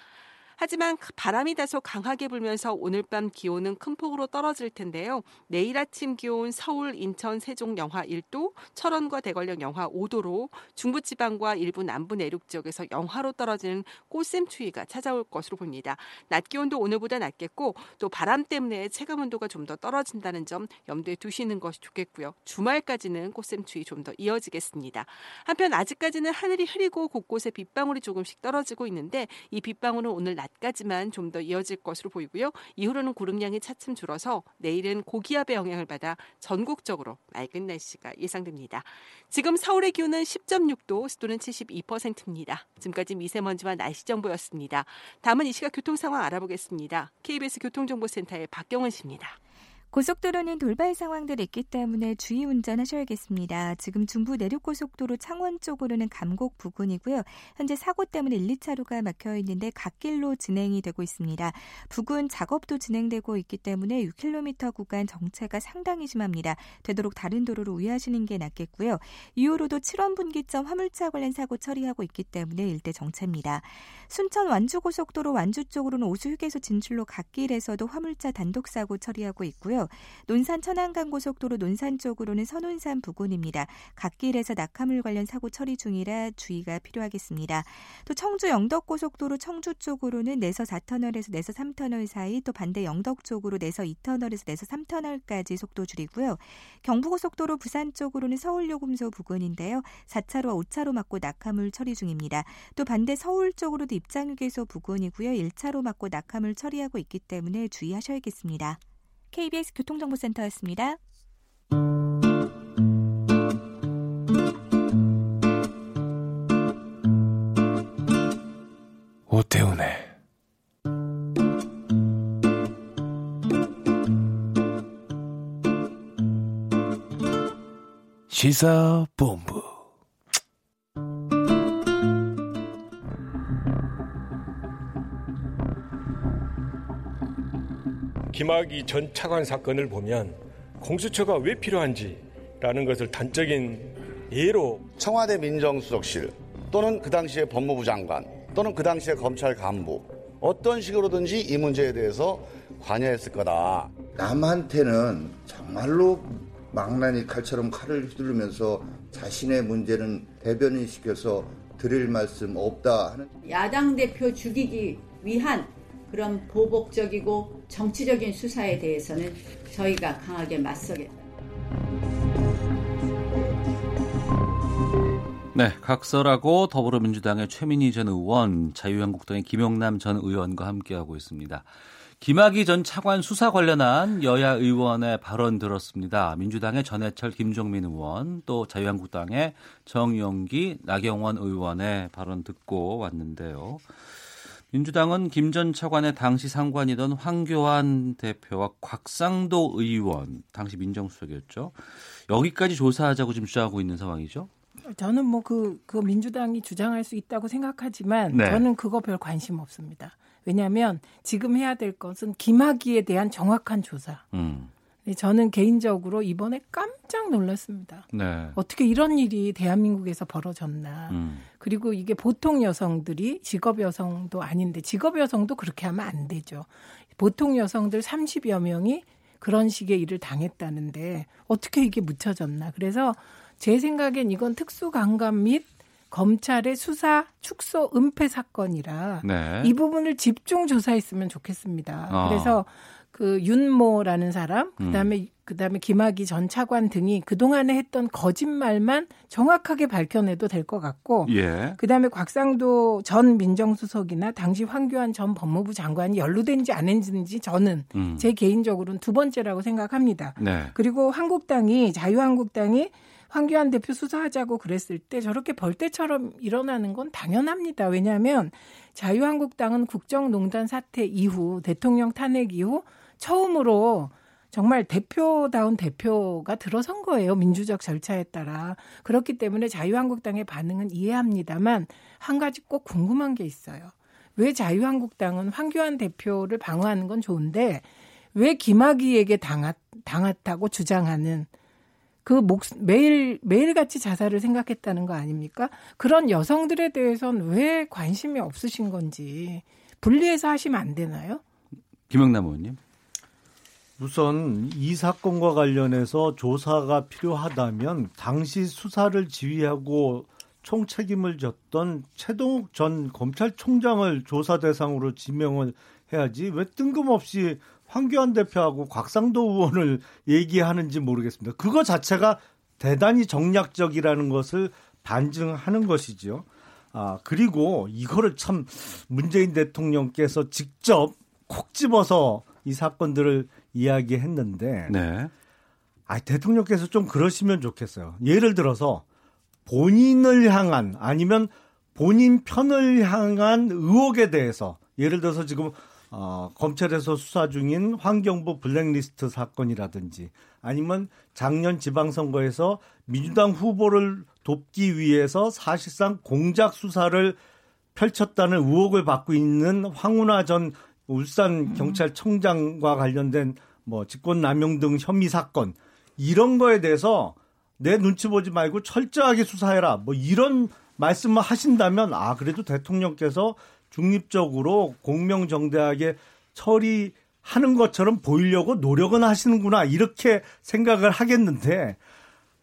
하지만 그 바람이 다소 강하게 불면서 오늘 밤 기온은 큰 폭으로 떨어질 텐데요. 내일 아침 기온 서울, 인천, 세종 영하 1도, 철원과 대관령 영하 5도로 중부지방과 일부 남부 내륙 지역에서 영하로 떨어지는 꽃샘 추위가 찾아올 것으로 보입니다. 낮 기온도 오늘보다 낮겠고 또 바람 때문에 체감 온도가 좀 더 떨어진다는 점 염두에 두시는 것이 좋겠고요. 주말까지는 꽃샘 추위 좀 더 이어지겠습니다. 한편 아직까지는 하늘이 흐리고 곳곳에 빗방울이 조금씩 떨어지고 있는데 이 빗방울은 오늘 낮 낮까지만 좀 더 이어질 것으로 보이고요. 이후로는 구름량이 차츰 줄어서 내일은 고기압의 영향을 받아 전국적으로 맑은 날씨가 예상됩니다. 지금 서울의 기온은 10.6도, 습도는 72%입니다. 지금까지 미세먼지와 날씨 정보였습니다. 다음은 이 시각 교통 상황 알아보겠습니다. KBS 교통정보센터의 박경원 씨입니다. 고속도로는 돌발 상황들이 있기 때문에 주의 운전하셔야겠습니다. 지금 중부 내륙고속도로 창원 쪽으로는 감곡 부근이고요. 현재 사고 때문에 1, 2차로가 막혀 있는데 갓길로 진행이 되고 있습니다. 부근 작업도 진행되고 있기 때문에 6km 구간 정체가 상당히 심합니다. 되도록 다른 도로로 우회하시는 게 낫겠고요. 이후로도 7원 분기점 화물차 관련 사고 처리하고 있기 때문에 일대 정체입니다. 순천 완주 고속도로 완주 쪽으로는 오수 휴게소 진출로 갓길에서도 화물차 단독 사고 처리하고 있고요. 논산 천안간 고속도로 논산 쪽으로는 선운산 부근입니다. 갓길에서 낙하물 관련 사고 처리 중이라 주의가 필요하겠습니다. 또 청주 영덕 고속도로 청주 쪽으로는 내서 4터널에서 내서 3터널 사이 또 반대 영덕 쪽으로 내서 2터널에서 내서 3터널까지 속도 줄이고요. 경부고속도로 부산 쪽으로는 서울요금소 부근인데요. 4차로와 5차로 막고 낙하물 처리 중입니다. 또 반대 서울 쪽으로도 입장휴게소 부근이고요. 1차로 막고 낙하물 처리하고 있기 때문에 주의하셔야겠습니다. KBS 교통정보센터였습니다. 오태훈의 시사본부 김학의 전 차관 사건을 보면 공수처가 왜 필요한지라는 것을 단적인 예로 청와대 민정수석실 또는 그 당시에 법무부 장관 또는 그 당시에 검찰 간부 어떤 식으로든지 이 문제에 대해서 관여했을 거다. 남한테는 정말로 망나니 칼처럼 칼을 휘두르면서 자신의 문제는 대변인 시켜서 드릴 말씀 없다 하는 야당 대표 죽이기 위한 그런 보복적이고 정치적인 수사에 대해서는 저희가 강하게 맞서겠다. 네, 각설하고 더불어민주당의 최민희 전 의원, 자유한국당의 김영남 전 의원과 함께하고 있습니다. 김학의 전 차관 수사 관련한 여야 의원의 발언 들었습니다. 민주당의 전해철 김종민 의원, 또 자유한국당의 정영기 나경원 의원의 발언 듣고 왔는데요. 민주당은 김 전 차관의 당시 상관이던 황교안 대표와 곽상도 의원, 당시 민정수석이었죠. 여기까지 조사하자고 지금 주장하고 있는 상황이죠. 저는 뭐그 그 민주당이 주장할 수 있다고 생각하지만 네. 저는 그거 별 관심 없습니다. 왜냐하면 지금 해야 될 것은 김학의에 대한 정확한 조사. 음. 저는 개인적으로 이번에 깜짝 놀랐습니다. 네. 어떻게 이런 일이 대한민국에서 벌어졌나. 음. 그리고 이게 보통 여성들이 직업 여성도 아닌데 직업 여성도 그렇게 하면 안 되죠. 보통 여성들 30여 명이 그런 식의 일을 당했다는데 어떻게 이게 묻혀졌나. 그래서 제 생각엔 이건 특수강간 및 검찰의 수사 축소 은폐 사건이라 네. 이 부분을 집중 조사했으면 좋겠습니다. 어. 그래서 그 윤모라는 사람, 그다음에 음. 그다음에 김학의 전 차관 등이 그동안에 했던 거짓말만 정확하게 밝혀내도 될 것 같고 예. 그다음에 곽상도 전 민정수석이나 당시 황교안 전 법무부 장관이 연루된지 안 했는지 저는 음. 제 개인적으로는 두 번째라고 생각합니다. 네. 그리고 한국당이 자유한국당이 황교안 대표 수사하자고 그랬을 때 저렇게 벌떼처럼 일어나는 건 당연합니다. 왜냐하면 자유한국당은 국정농단 사태 이후 대통령 탄핵 이후 처음으로 정말 대표다운 대표가 들어선 거예요. 민주적 절차에 따라. 그렇기 때문에 자유한국당의 반응은 이해합니다만 한 가지 꼭 궁금한 게 있어요. 왜 자유한국당은 황교안 대표를 방어하는 건 좋은데 왜 김학의에게 당했, 당했다고 주장하는 그 목, 매일, 매일같이 자살을 생각했다는 거 아닙니까? 그런 여성들에 대해서는 왜 관심이 없으신 건지 분리해서 하시면 안 되나요? 김영남 의원님. 우선 이 사건과 관련해서 조사가 필요하다면 당시 수사를 지휘하고 총책임을 졌던 최동욱 전 검찰총장을 조사 대상으로 지명을 해야지 왜 뜬금없이 황교안 대표하고 곽상도 의원을 얘기하는지 모르겠습니다. 그거 자체가 대단히 정략적이라는 것을 반증하는 것이지요. 아, 그리고 이거를 참 문재인 대통령께서 직접 콕 집어서 이 사건들을 이야기했는데 네. 아, 대통령께서 좀 그러시면 좋겠어요. 예를 들어서 본인을 향한 아니면 본인 편을 향한 의혹에 대해서 예를 들어서 지금 어, 검찰에서 수사 중인 환경부 블랙리스트 사건이라든지 아니면 작년 지방선거에서 민주당 후보를 돕기 위해서 사실상 공작 수사를 펼쳤다는 의혹을 받고 있는 황운하 전 울산 경찰청장과 관련된 뭐 직권 남용 등 혐의 사건 이런 거에 대해서 내 눈치 보지 말고 철저하게 수사해라 뭐 이런 말씀을 하신다면 아 그래도 대통령께서 중립적으로 공명정대하게 처리 하는 것처럼 보이려고 노력은 하시는구나 이렇게 생각을 하겠는데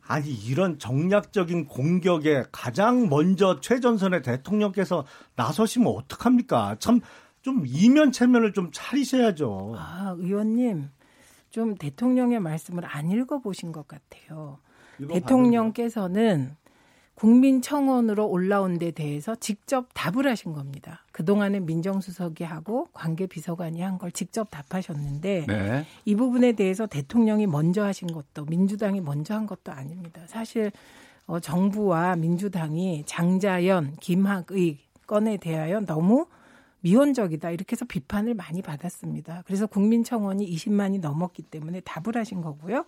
아니 이런 정략적인 공격에 가장 먼저 최전선의 대통령께서 나서시면 어떡합니까? 참 좀 이면 체면을 좀 차리셔야죠. 아, 의원님 좀 대통령의 말씀을 안 읽어보신 것 같아요. 대통령께서는 국민청원으로 올라온 데 대해서 직접 답을 하신 겁니다. 그동안에 민정수석이 하고 관계비서관이 한 걸 직접 답하셨는데 네. 이 부분에 대해서 대통령이 먼저 하신 것도 민주당이 먼저 한 것도 아닙니다. 사실 어, 정부와 민주당이 장자연, 김학의 건에 대하여 너무 미온적이다 이렇게 해서 비판을 많이 받았습니다. 그래서 국민청원이 20만이 넘었기 때문에 답을 하신 거고요.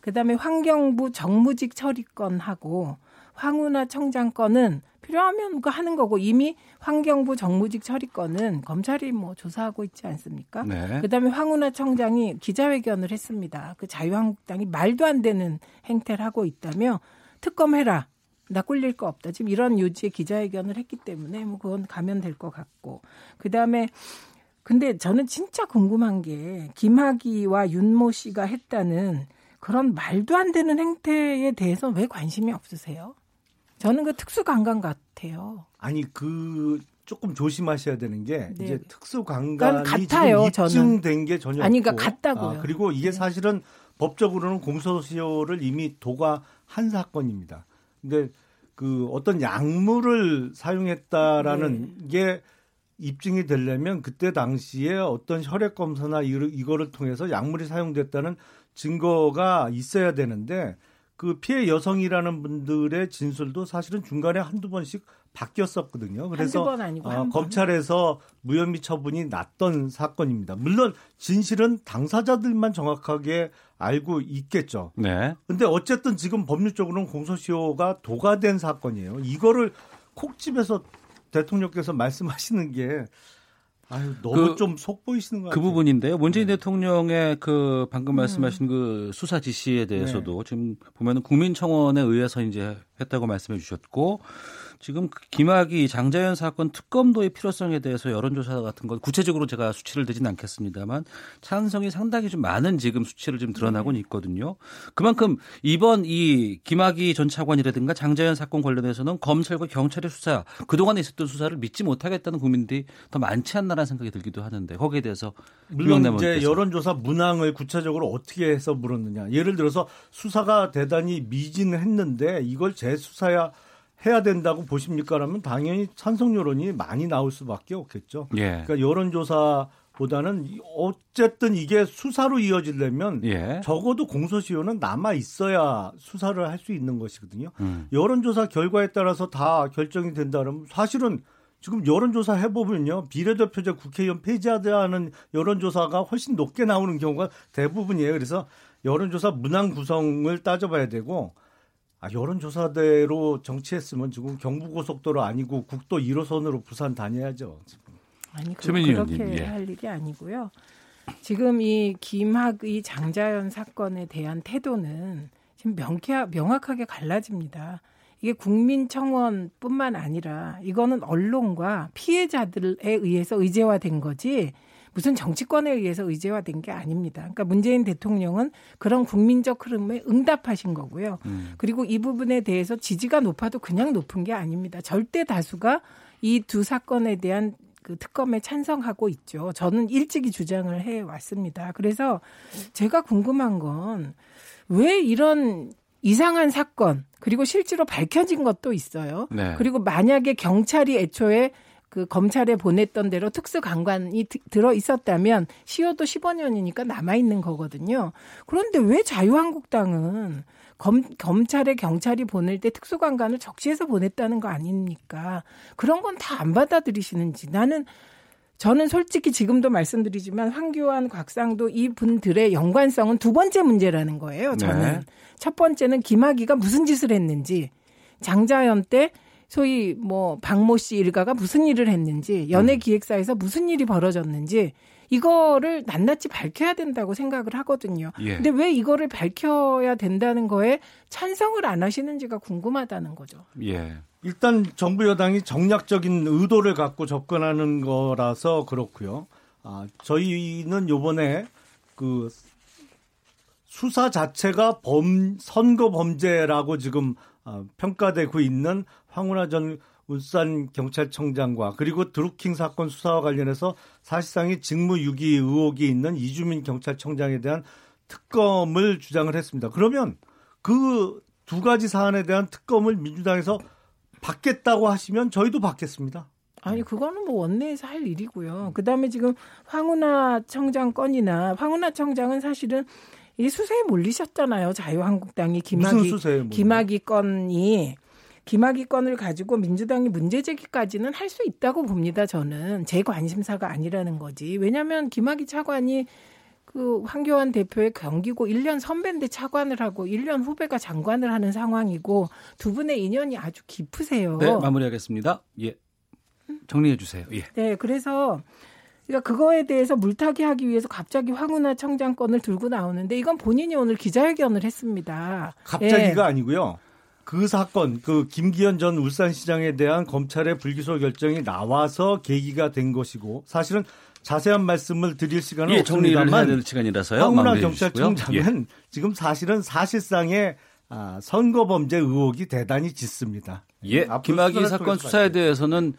그다음에 환경부 정무직 처리건하고 황운하 청장 건은 필요하면 그 하는 거고 이미 환경부 정무직 처리건은 검찰이 뭐 조사하고 있지 않습니까? 네. 그다음에 황운하 청장이 기자회견을 했습니다. 그 자유한국당이 말도 안 되는 행태를 하고 있다며 특검해라. 나 꿀릴 거 없다. 지금 이런 요지의 기자회견을 했기 때문에 뭐 그건 가면 될 것 같고. 그 다음에 근데 저는 진짜 궁금한 게 김학의와 윤모 씨가 했다는 그런 말도 안 되는 행태에 대해서 왜 관심이 없으세요? 저는 그 특수관광 같아요. 아니 그 조금 조심하셔야 되는 게 네. 이제 특수관광이 같아요, 지금 입증된 게 전혀 아니 그러니까 같다고요. 아, 그리고 이게 네. 사실은 법적으로는 공소시효를 이미 도과한 사건입니다. 근데 그 어떤 약물을 사용했다라는 네. 게 입증이 되려면 그때 당시에 어떤 혈액 검사나 이거를 통해서 약물이 사용됐다는 증거가 있어야 되는데 그 피해 여성이라는 분들의 진술도 사실은 중간에 한두 번씩 바뀌었었거든요. 그래서 아니고 어, 검찰에서 무혐의 처분이 났던 사건입니다. 물론 진실은 당사자들만 정확하게 알고 있겠죠. 네. 근데 어쨌든 지금 법률적으로는 공소시효가 도가된 사건이에요. 이거를 콕 집에서 대통령께서 말씀하시는 게 아유, 너무 그, 좀 속 보이시는 것 그 같아요. 그 부분인데요. 문재인 네. 대통령의 그 방금 말씀하신 음. 그 수사 지시에 대해서도 네. 지금 보면은 국민청원에 의해서 이제 했다고 말씀해 주셨고 지금 그 김학의 장자연 사건 특검도의 필요성에 대해서 여론조사 같은 건 구체적으로 제가 수치를 대진 않겠습니다만 찬성이 상당히 좀 많은 지금 수치를 좀 드러나고는 있거든요. 그만큼 이번 이 김학의 전 차관이라든가 장자연 사건 관련해서는 검찰과 경찰의 수사 그동안에 있었던 수사를 믿지 못하겠다는 국민들이 더 많지 않나라는 생각이 들기도 하는데 거기에 대해서 물론 이제 여론조사 문항을 구체적으로 어떻게 해서 물었느냐. 예를 들어서 수사가 대단히 미진했는데 이걸 재수사야 해야 된다고 보십니까라면 당연히 찬성 여론이 많이 나올 수밖에 없겠죠. 예. 그러니까 여론조사 보다는 어쨌든 이게 수사로 이어지려면 예. 적어도 공소시효는 남아 있어야 수사를 할 수 있는 것이거든요. 음. 여론조사 결과에 따라서 다 결정이 된다면 사실은 지금 여론조사 해보면요 비례대표제 국회의원 폐지하자는 여론조사가 훨씬 높게 나오는 경우가 대부분이에요. 그래서 여론조사 문항 구성을 따져봐야 되고 아, 여론조사대로 정치했으면 지금 경부고속도로 아니고 국도 1호선으로 부산 다녀야죠. 지금. 아니 그, 그렇게 예. 할 일이 아니고요. 지금 이 김학의 장자연 사건에 대한 태도는 지금 명쾌하, 명확하게 갈라집니다. 이게 국민청원뿐만 아니라 이거는 언론과 피해자들에 의해서 의제화된 거지 무슨 정치권에 의해서 의제화된 게 아닙니다. 그러니까 문재인 대통령은 그런 국민적 흐름에 응답하신 거고요. 음. 그리고 이 부분에 대해서 지지가 높아도 그냥 높은 게 아닙니다. 절대 다수가 이 두 사건에 대한 그 특검에 찬성하고 있죠. 저는 일찍이 주장을 해 왔습니다. 그래서 제가 궁금한 건 왜 이런 이상한 사건 그리고 실제로 밝혀진 것도 있어요. 네. 그리고 만약에 경찰이 애초에 그 검찰에 보냈던 대로 특수강관이 들어 있었다면 시효도 15년이니까 남아 있는 거거든요. 그런데 왜 자유한국당은 검, 검찰에 경찰이 보낼 때 특수강관을 적시해서 보냈다는 거 아닙니까? 그런 건 다 안 받아들이시는지 나는 저는 솔직히 지금도 말씀드리지만 황교안, 곽상도 이 분들의 연관성은 두 번째 문제라는 거예요. 저는 네. 첫 번째는 김학의가 무슨 짓을 했는지 장자연 때 소위 뭐 박모 씨 일가가 무슨 일을 했는지 연예 음. 기획사에서 무슨 일이 벌어졌는지 이거를 낱낱이 밝혀야 된다고 생각을 하거든요. 예. 근데 왜 이거를 밝혀야 된다는 거에 찬성을 안 하시는지가 궁금하다는 거죠. 예. 일단 정부 여당이 정략적인 의도를 갖고 접근하는 거라서 그렇고요. 아, 저희는 요번에 그 수사 자체가 범 선거 범죄라고 지금 어, 평가되고 있는 황운하 전 울산 경찰청장과 그리고 드루킹 사건 수사와 관련해서 사실상의 직무유기 의혹이 있는 이주민 경찰청장에 대한 특검을 주장을 했습니다. 그러면 그 두 가지 사안에 대한 특검을 민주당에서 받겠다고 하시면 저희도 받겠습니다. 아니 그거는 뭐 원내에서 할 일이고요. 그다음에 지금 황운하 청장 건이나 황운하 청장은 사실은 이 수세에 몰리셨잖아요. 자유한국당이 김학의 김학의 건이 김학의 건을 가지고 민주당이 문제 제기까지는 할 수 있다고 봅니다. 저는 제 관심사가 아니라는 거지. 왜냐하면 김학의 차관이 그 황교안 대표의 경기고 1년 선배인데 차관을 하고 1년 후배가 장관을 하는 상황이고 두 분의 인연이 아주 깊으세요. 네, 마무리하겠습니다. 예. 정리해 주세요. 예. 네, 그래서 그러니까 그거에 대해서 물타기 하기 위해서 갑자기 황운하 청장권을 들고 나오는데 이건 본인이 오늘 기자회견을 했습니다. 갑자기가 예. 아니고요. 그 사건, 그 김기현 전 울산시장에 대한 검찰의 불기소 결정이 나와서 계기가 된 것이고 사실은 자세한 말씀을 드릴 시간은 예, 없습니다만 될 시간이라서요. 황운하 경찰청장은 예. 지금 사실은 사실상의 아, 선거 범죄 의혹이 대단히 짙습니다. 예, 김학의 사건 수사에 대해서는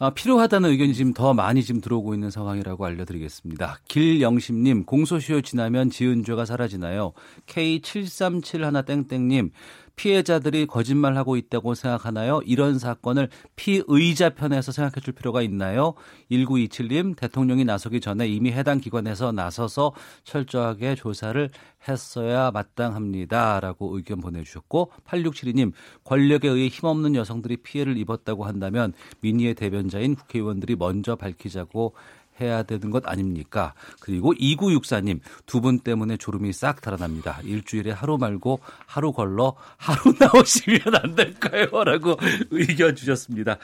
아, 필요하다는 의견이 지금 더 많이 지금 들어오고 있는 상황이라고 알려드리겠습니다. 길영심님, 공소시효 지나면 지은 죄가 사라지나요? K7371땡땡님, 피해자들이 거짓말하고 있다고 생각하나요? 이런 사건을 피의자 편에서 생각해 줄 필요가 있나요? 1927님, 대통령이 나서기 전에 이미 해당 기관에서 나서서 철저하게 조사를 했어야 마땅합니다. 라고 의견 보내주셨고, 8672님, 권력에 의해 힘없는 여성들이 피해를 입었다고 한다면 민의의 대변자인 국회의원들이 먼저 밝히자고 해야 되는 것 아닙니까? 그리고 2964님, 두 분 때문에 졸음이 싹 달아납니다. 일주일에 하루 말고 하루 걸러 하루 [LAUGHS] 나오시면 안 될까요? 라고 의견 주셨습니다.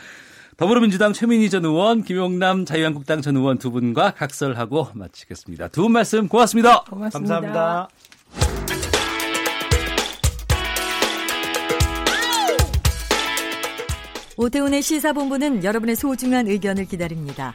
더불어민주당 최민희 전 의원, 김용남 자유한국당 전 의원 두 분과 각설하고 마치겠습니다. 두 분 말씀 고맙습니다. 고맙습니다. 감사합니다. 오태훈의 시사본부는 여러분의 소중한 의견을 기다립니다.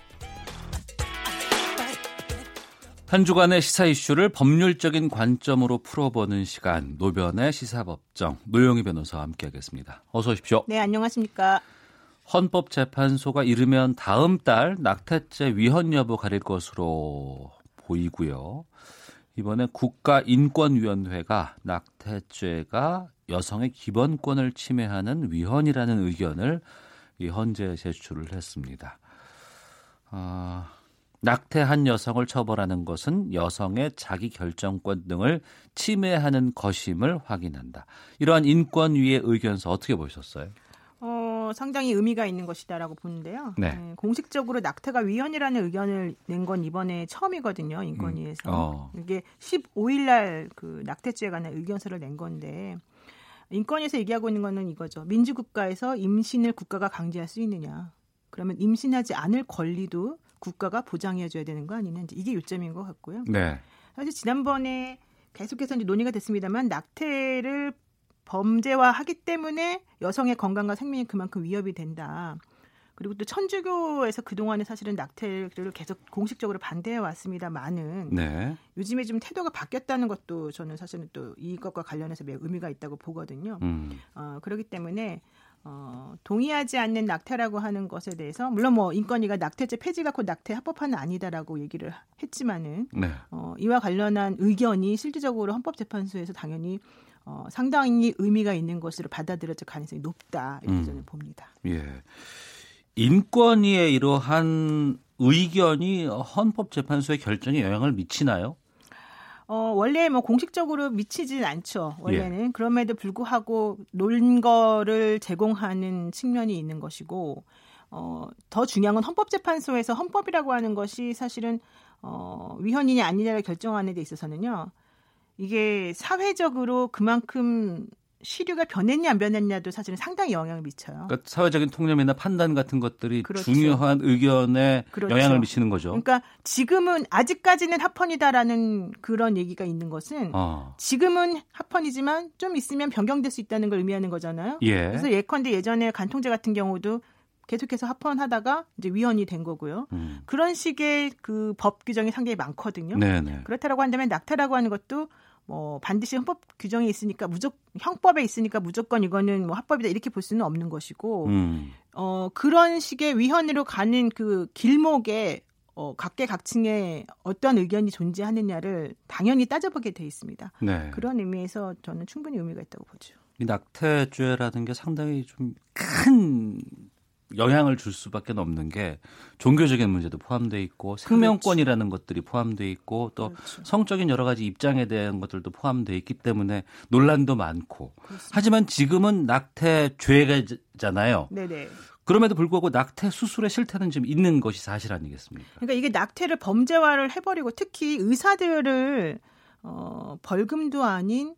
한 주간의 시사 이슈를 법률적인 관점으로 풀어보는 시간 노변의 시사법정 노영희 변호사와 함께하겠습니다. 어서 오십시오. 네, 안녕하십니까. 헌법재판소가 이르면 다음 달 낙태죄 위헌 여부 가릴 것으로 보이고요. 이번에 국가인권위원회가 낙태죄가 여성의 기본권을 침해하는 위헌이라는 의견을 이 헌재에 제출을 했습니다. 아, 낙태한 여성을 처벌하는 것은 여성의 자기 결정권 등을 침해하는 것임을 확인한다. 이러한 인권 위의 의견서 어떻게 보셨어요? 어, 상당히 의미가 있는 것이다라고 보는데요. 네. 네, 공식적으로 낙태가 위헌이라는 의견을 낸 건 이번에 처음이거든요. 인권위에서. 음. 어. 이게 15일 날그 낙태죄에 관한 의견서를 낸 건데 인권위에서 얘기하고 있는 거는 이거죠. 민주국가에서 임신을 국가가 강제할 수 있느냐. 그러면 임신하지 않을 권리도 국가가 보장해줘야 되는 거 아니냐 이게 요점인 것 같고요. 네. 사실 지난번에 계속해서 이제 논의가 됐습니다만 낙태를 범죄화하기 때문에 여성의 건강과 생명이 그만큼 위협이 된다. 그리고 또 천주교에서 그동안에 사실은 낙태를 계속 공식적으로 반대해 왔습니다만은 네. 요즘에 좀 태도가 바뀌었다는 것도 저는 사실은 또 이것과 관련해서 매우 의미가 있다고 보거든요. 음. 어, 그렇기 때문에 어, 동의하지 않는 낙태라고 하는 것에 대해서 물론 뭐 인권위가 낙태죄 폐지가 곧 낙태 합법화는 아니다라고 얘기를 했지만은 네. 어, 이와 관련한 의견이 실질적으로 헌법재판소에서 당연히 어, 상당히 의미가 있는 것으로 받아들여질 가능성이 높다 이렇게 음. 저는 봅니다. 예. 인권위의 이러한 의견이 헌법재판소의 결정에 영향을 미치나요? 어, 원래 뭐 공식적으로 미치진 않죠. 원래는. 예. 그럼에도 불구하고 논거를 제공하는 측면이 있는 것이고, 어, 더 중요한 건 헌법재판소에서 헌법이라고 하는 것이 사실은, 어, 위헌이냐 아니냐를 결정하는 데 있어서는요, 이게 사회적으로 그만큼 시류가 변했냐 안 변했냐도 사실은 상당히 영향을 미쳐요. 그러니까 사회적인 통념이나 판단 같은 것들이 그렇죠. 중요한 의견에 그렇죠. 영향을 미치는 거죠. 그러니까 지금은 아직까지는 합헌이다라는 그런 얘기가 있는 것은 어. 지금은 합헌이지만 좀 있으면 변경될 수 있다는 걸 의미하는 거잖아요. 예. 그래서 예컨대 예전에 간통죄 같은 경우도 계속해서 합헌하다가 이제 위헌이 된 거고요. 음. 그런 식의 그 법 규정이 상당히 많거든요. 네네. 그렇다라고 한다면 낙태라고 하는 것도 뭐 반드시 헌법 규정이 있으니까 무조건 형법에 있으니까 무조건 이거는 뭐 합법이다 이렇게 볼 수는 없는 것이고 음. 어 그런 식의 위헌으로 가는 그 길목에 어 각계각층의 어떤 의견이 존재하느냐를 당연히 따져보게 돼 있습니다. 네. 그런 의미에서 저는 충분히 의미가 있다고 보죠. 이 낙태죄라는 게 상당히 좀 큰 영향을 줄 수밖에 없는 게 종교적인 문제도 포함돼 있고 생명권이라는 그렇지. 것들이 포함돼 있고 또 그렇죠. 성적인 여러 가지 입장에 대한 것들도 포함돼 있기 때문에 논란도 많고 그렇습니다. 하지만 지금은 낙태 죄잖아요. 네네. 그럼에도 불구하고 낙태 수술의 실태는 좀 있는 것이 사실 아니겠습니까? 그러니까 이게 낙태를 범죄화를 해버리고 특히 의사들을 어, 벌금도 아닌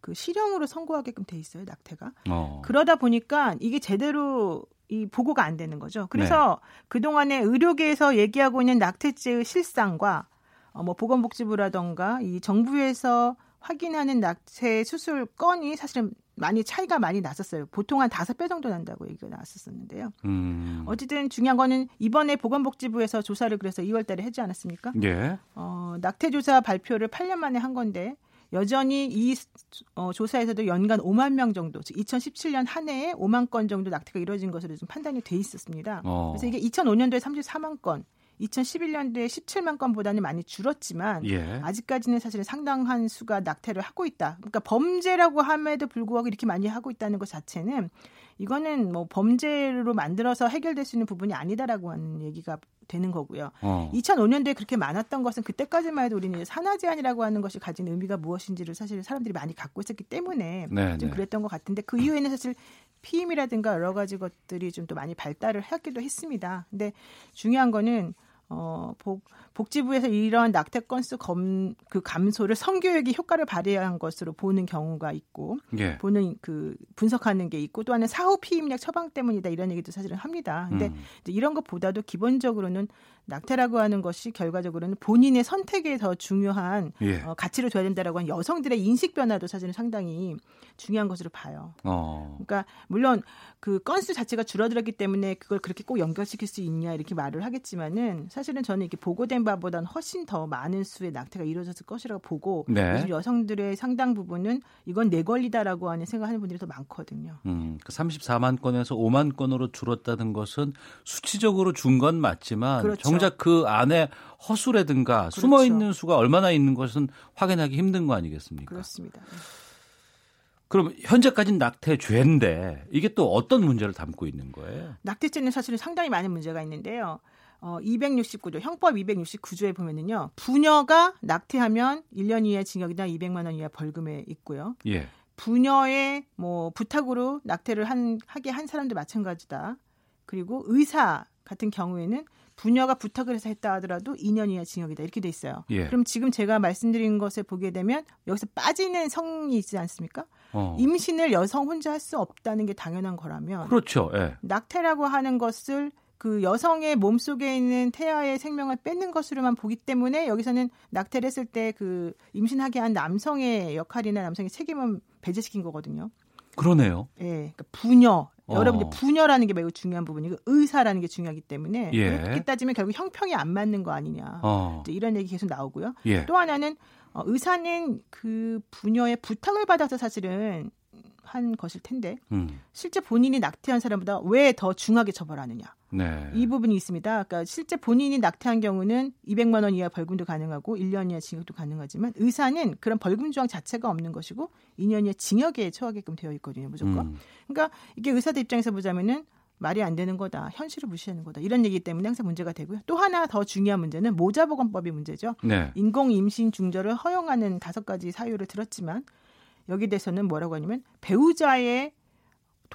그 실형으로 선고하게끔 돼 있어요 낙태가. 어. 그러다 보니까 이게 제대로 이 보고가 안 되는 거죠. 그래서 네. 그동안에 의료계에서 얘기하고 있는 낙태죄의 실상과 어, 뭐 보건복지부라던가 이 정부에서 확인하는 낙태 수술 건이 사실은 많이 차이가 많이 났었어요. 보통 한 다섯 배 정도 난다고 얘기가 나왔었는데요. 음. 어쨌든 중요한 거는 이번에 보건복지부에서 조사를 그래서 2월 달에 하지 않았습니까? 예. 어, 낙태 조사 발표를 8년 만에 한 건데 여전히 이 어, 조사에서도 연간 5만 명 정도, 즉 2017년 한 해에 5만 건 정도 낙태가 이루어진 것으로 좀 판단이 돼 있었습니다. 어. 그래서 이게 2005년도에 34만 건, 2011년도에 17만 건보다는 많이 줄었지만 예. 아직까지는 사실 상당한 수가 낙태를 하고 있다. 그러니까 범죄라고 함에도 불구하고 이렇게 많이 하고 있다는 것 자체는 이거는 뭐 범죄로 만들어서 해결될 수 있는 부분이 아니다라고 하는 얘기가 되는 거고요. 어. 2005년도에 그렇게 많았던 것은 그때까지만 해도 우리는 산하 제한이라고 하는 것이 가진 의미가 무엇인지를 사실 사람들이 많이 갖고 있었기 때문에 네, 좀 네. 그랬던 것 같은데 그 이후에는 사실 피임이라든가 여러 가지 것들이 좀 또 많이 발달을 하기도 했습니다. 근데 중요한 거는 어, 복, 복지부에서 이런 낙태 건수 검, 그 감소를 성교육이 효과를 발휘한 것으로 보는 경우가 있고, 예. 보는 그 분석하는 게 있고, 또 하나는 사후 피임약 처방 때문이다 이런 얘기도 사실은 합니다. 근데 음. 이런 것보다도 기본적으로는 낙태라고 하는 것이 결과적으로는 본인의 선택에 더 중요한 예. 어, 가치를 둬야 된다라고 하는 여성들의 인식 변화도 사실은 상당히 중요한 것으로 봐요. 어. 그러니까 물론 그 건수 자체가 줄어들었기 때문에 그걸 그렇게 꼭 연결시킬 수 있냐 이렇게 말을 하겠지만은 사실은 저는 이렇게 보고된 바보다는 훨씬 더 많은 수의 낙태가 이루어졌을 것이라고 보고 네. 여성들의 상당 부분은 이건 내 권리다라고 하는 생각하는 분들이 더 많거든요. 음, 그 34만 건에서 5만 건으로 줄었다는 것은 수치적으로 준 건 맞지만 그렇죠. 정작 그 안에 허수라든가 그렇죠. 숨어 있는 수가 얼마나 있는 것은 확인하기 힘든 거 아니겠습니까? 그렇습니다. 그럼 현재까지는 낙태죄인데 이게 또 어떤 문제를 담고 있는 거예요? 낙태죄는 사실은 상당히 많은 문제가 있는데요. 어, 269조 형법 269조에 보면은요. 부녀가 낙태하면 1년 이하 징역이나 200만 원 이하 벌금에 있고요. 예. 부녀의 뭐 부탁으로 낙태를 한 하게 한 사람도 마찬가지다. 그리고 의사 같은 경우에는 부녀가 부탁을 해서 했다 하더라도 2년 이하 징역이다 이렇게 돼 있어요. 예. 그럼 지금 제가 말씀드린 것에 보게 되면 여기서 빠지는 성이 있지 않습니까? 어. 임신을 여성 혼자 할 수 없다는 게 당연한 거라면 그렇죠. 예. 낙태라고 하는 것을 그 여성의 몸 속에 있는 태아의 생명을 뺏는 것으로만 보기 때문에 여기서는 낙태를 했을 때 그 임신하게 한 남성의 역할이나 남성의 책임은 배제시킨 거거든요. 그러네요. 예. 그러니까 부녀 어. 여러분 부녀라는 게 매우 중요한 부분이고 의사라는 게 중요하기 때문에 예. 그렇게 따지면 결국 형평이 안 맞는 거 아니냐 어. 이런 얘기 계속 나오고요. 예. 또 하나는 어, 의사는 그 부녀의 부탁을 받아서 사실은 한 것일 텐데 음. 실제 본인이 낙태한 사람보다 왜 더 중하게 처벌하느냐 네. 이 부분이 있습니다. 그러니까 실제 본인이 낙태한 경우는 200만 원 이하 벌금도 가능하고 1년 이하 징역도 가능하지만 의사는 그런 벌금 조항 자체가 없는 것이고 2년 이하 징역에 처하게끔 되어 있거든요. 무조건. 음. 그러니까 이게 의사들 입장에서 보자면은 말이 안 되는 거다. 현실을 무시하는 거다. 이런 얘기 때문에 항상 문제가 되고요. 또 하나 더 중요한 문제는 모자보건법이 문제죠. 네. 인공 임신 중절을 허용하는 다섯 가지 사유를 들었지만 여기 대해서는 뭐라고 하냐면 배우자의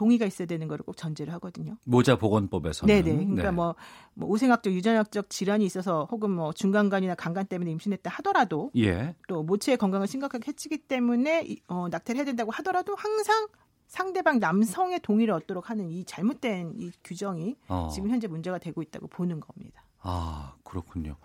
동의가 있어야 되는 거를 꼭 전제를 하거든요. 모자 보건법에서는. 네네. 그러니까 네. 뭐, 뭐 오생학적 유전학적 질환이 있어서 혹은 뭐 중간간이나 강간 때문에 임신했다 하더라도 예. 또 모체의 건강을 심각하게 해치기 때문에 어, 낙태를 해야 된다고 하더라도 항상 상대방 남성의 동의를 얻도록 하는 이 잘못된 이 규정이 어. 지금 현재 문제가 되고 있다고 보는 겁니다. 아 그렇군요.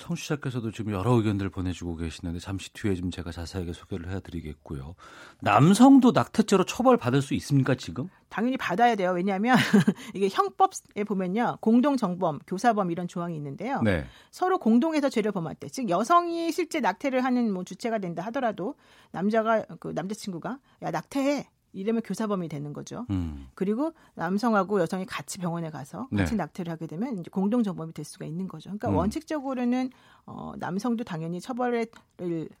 청취자께서도 지금 여러 의견들 보내주고 계시는데 잠시 뒤에 좀 제가 자세하게 소개를 해드리겠고요. 남성도 낙태죄로 처벌받을 수 있습니까 지금? 당연히 받아야 돼요. 왜냐하면 [LAUGHS] 이게 형법에 보면요, 공동정범, 교사범 이런 조항이 있는데요. 네. 서로 공동해서 죄를 범할 때, 즉 여성이 실제 낙태를 하는 뭐 주체가 된다 하더라도 남자가 그 남자친구가 야 낙태해 이러면 교사범이 되는 거죠. 음. 그리고 남성하고 여성이 같이 병원에 가서 같이 네. 낙태를 하게 되면 이제 공동 정범이 될 수가 있는 거죠. 그러니까 음. 원칙적으로는 어, 남성도 당연히 처벌을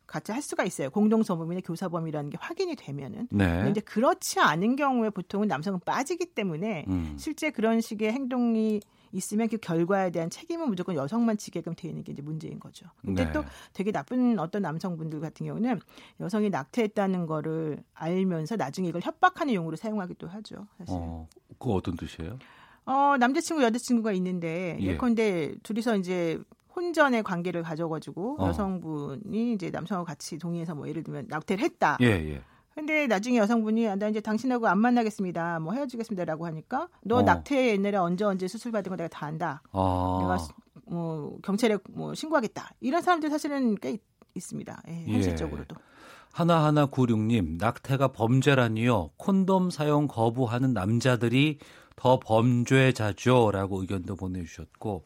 같이 할 수가 있어요. 공동 정범이나 교사범이라는 게 확인이 되면은. 네. 이제 그렇지 않은 경우에 보통은 남성은 빠지기 때문에 음. 실제 그런 식의 행동이 있으면 그 결과에 대한 책임은 무조건 여성만 지게끔 되는 게 이제 문제인 거죠. 근데 네. 또 되게 나쁜 어떤 남성분들 같은 경우는 여성이 낙태했다는 거를 알면서 나중에 이걸 협박하는 용으로 사용하기도 하죠. 사실. 어, 그 어떤 뜻이에요? 어, 남자친구, 여자친구가 있는데 예. 예컨대 둘이서 이제 혼전의 관계를 가져가지고 어. 여성분이 이제 남성하고 같이 동의해서 뭐 예를 들면 낙태를 했다. 예, 예. 근데 나중에 여성분이 아, 나 이제 당신하고 안 만나겠습니다. 뭐 헤어지겠습니다라고 하니까 너 어. 낙태 옛날에 언제 언제 수술 받은 거 내가 다 안다. 아. 내가 뭐 경찰에 뭐 신고하겠다. 이런 사람들 사실은 꽤 있, 습니다 예, 예, 현실적으로도. 예. 하나하나 구육님 낙태가 범죄라니요. 콘돔 사용 거부하는 남자들이 더 범죄자죠라고 의견도 보내주셨고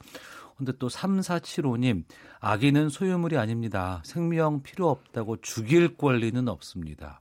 근데 또 3475님, 아기는 소유물이 아닙니다. 생명 필요 없다고 죽일 권리는 없습니다.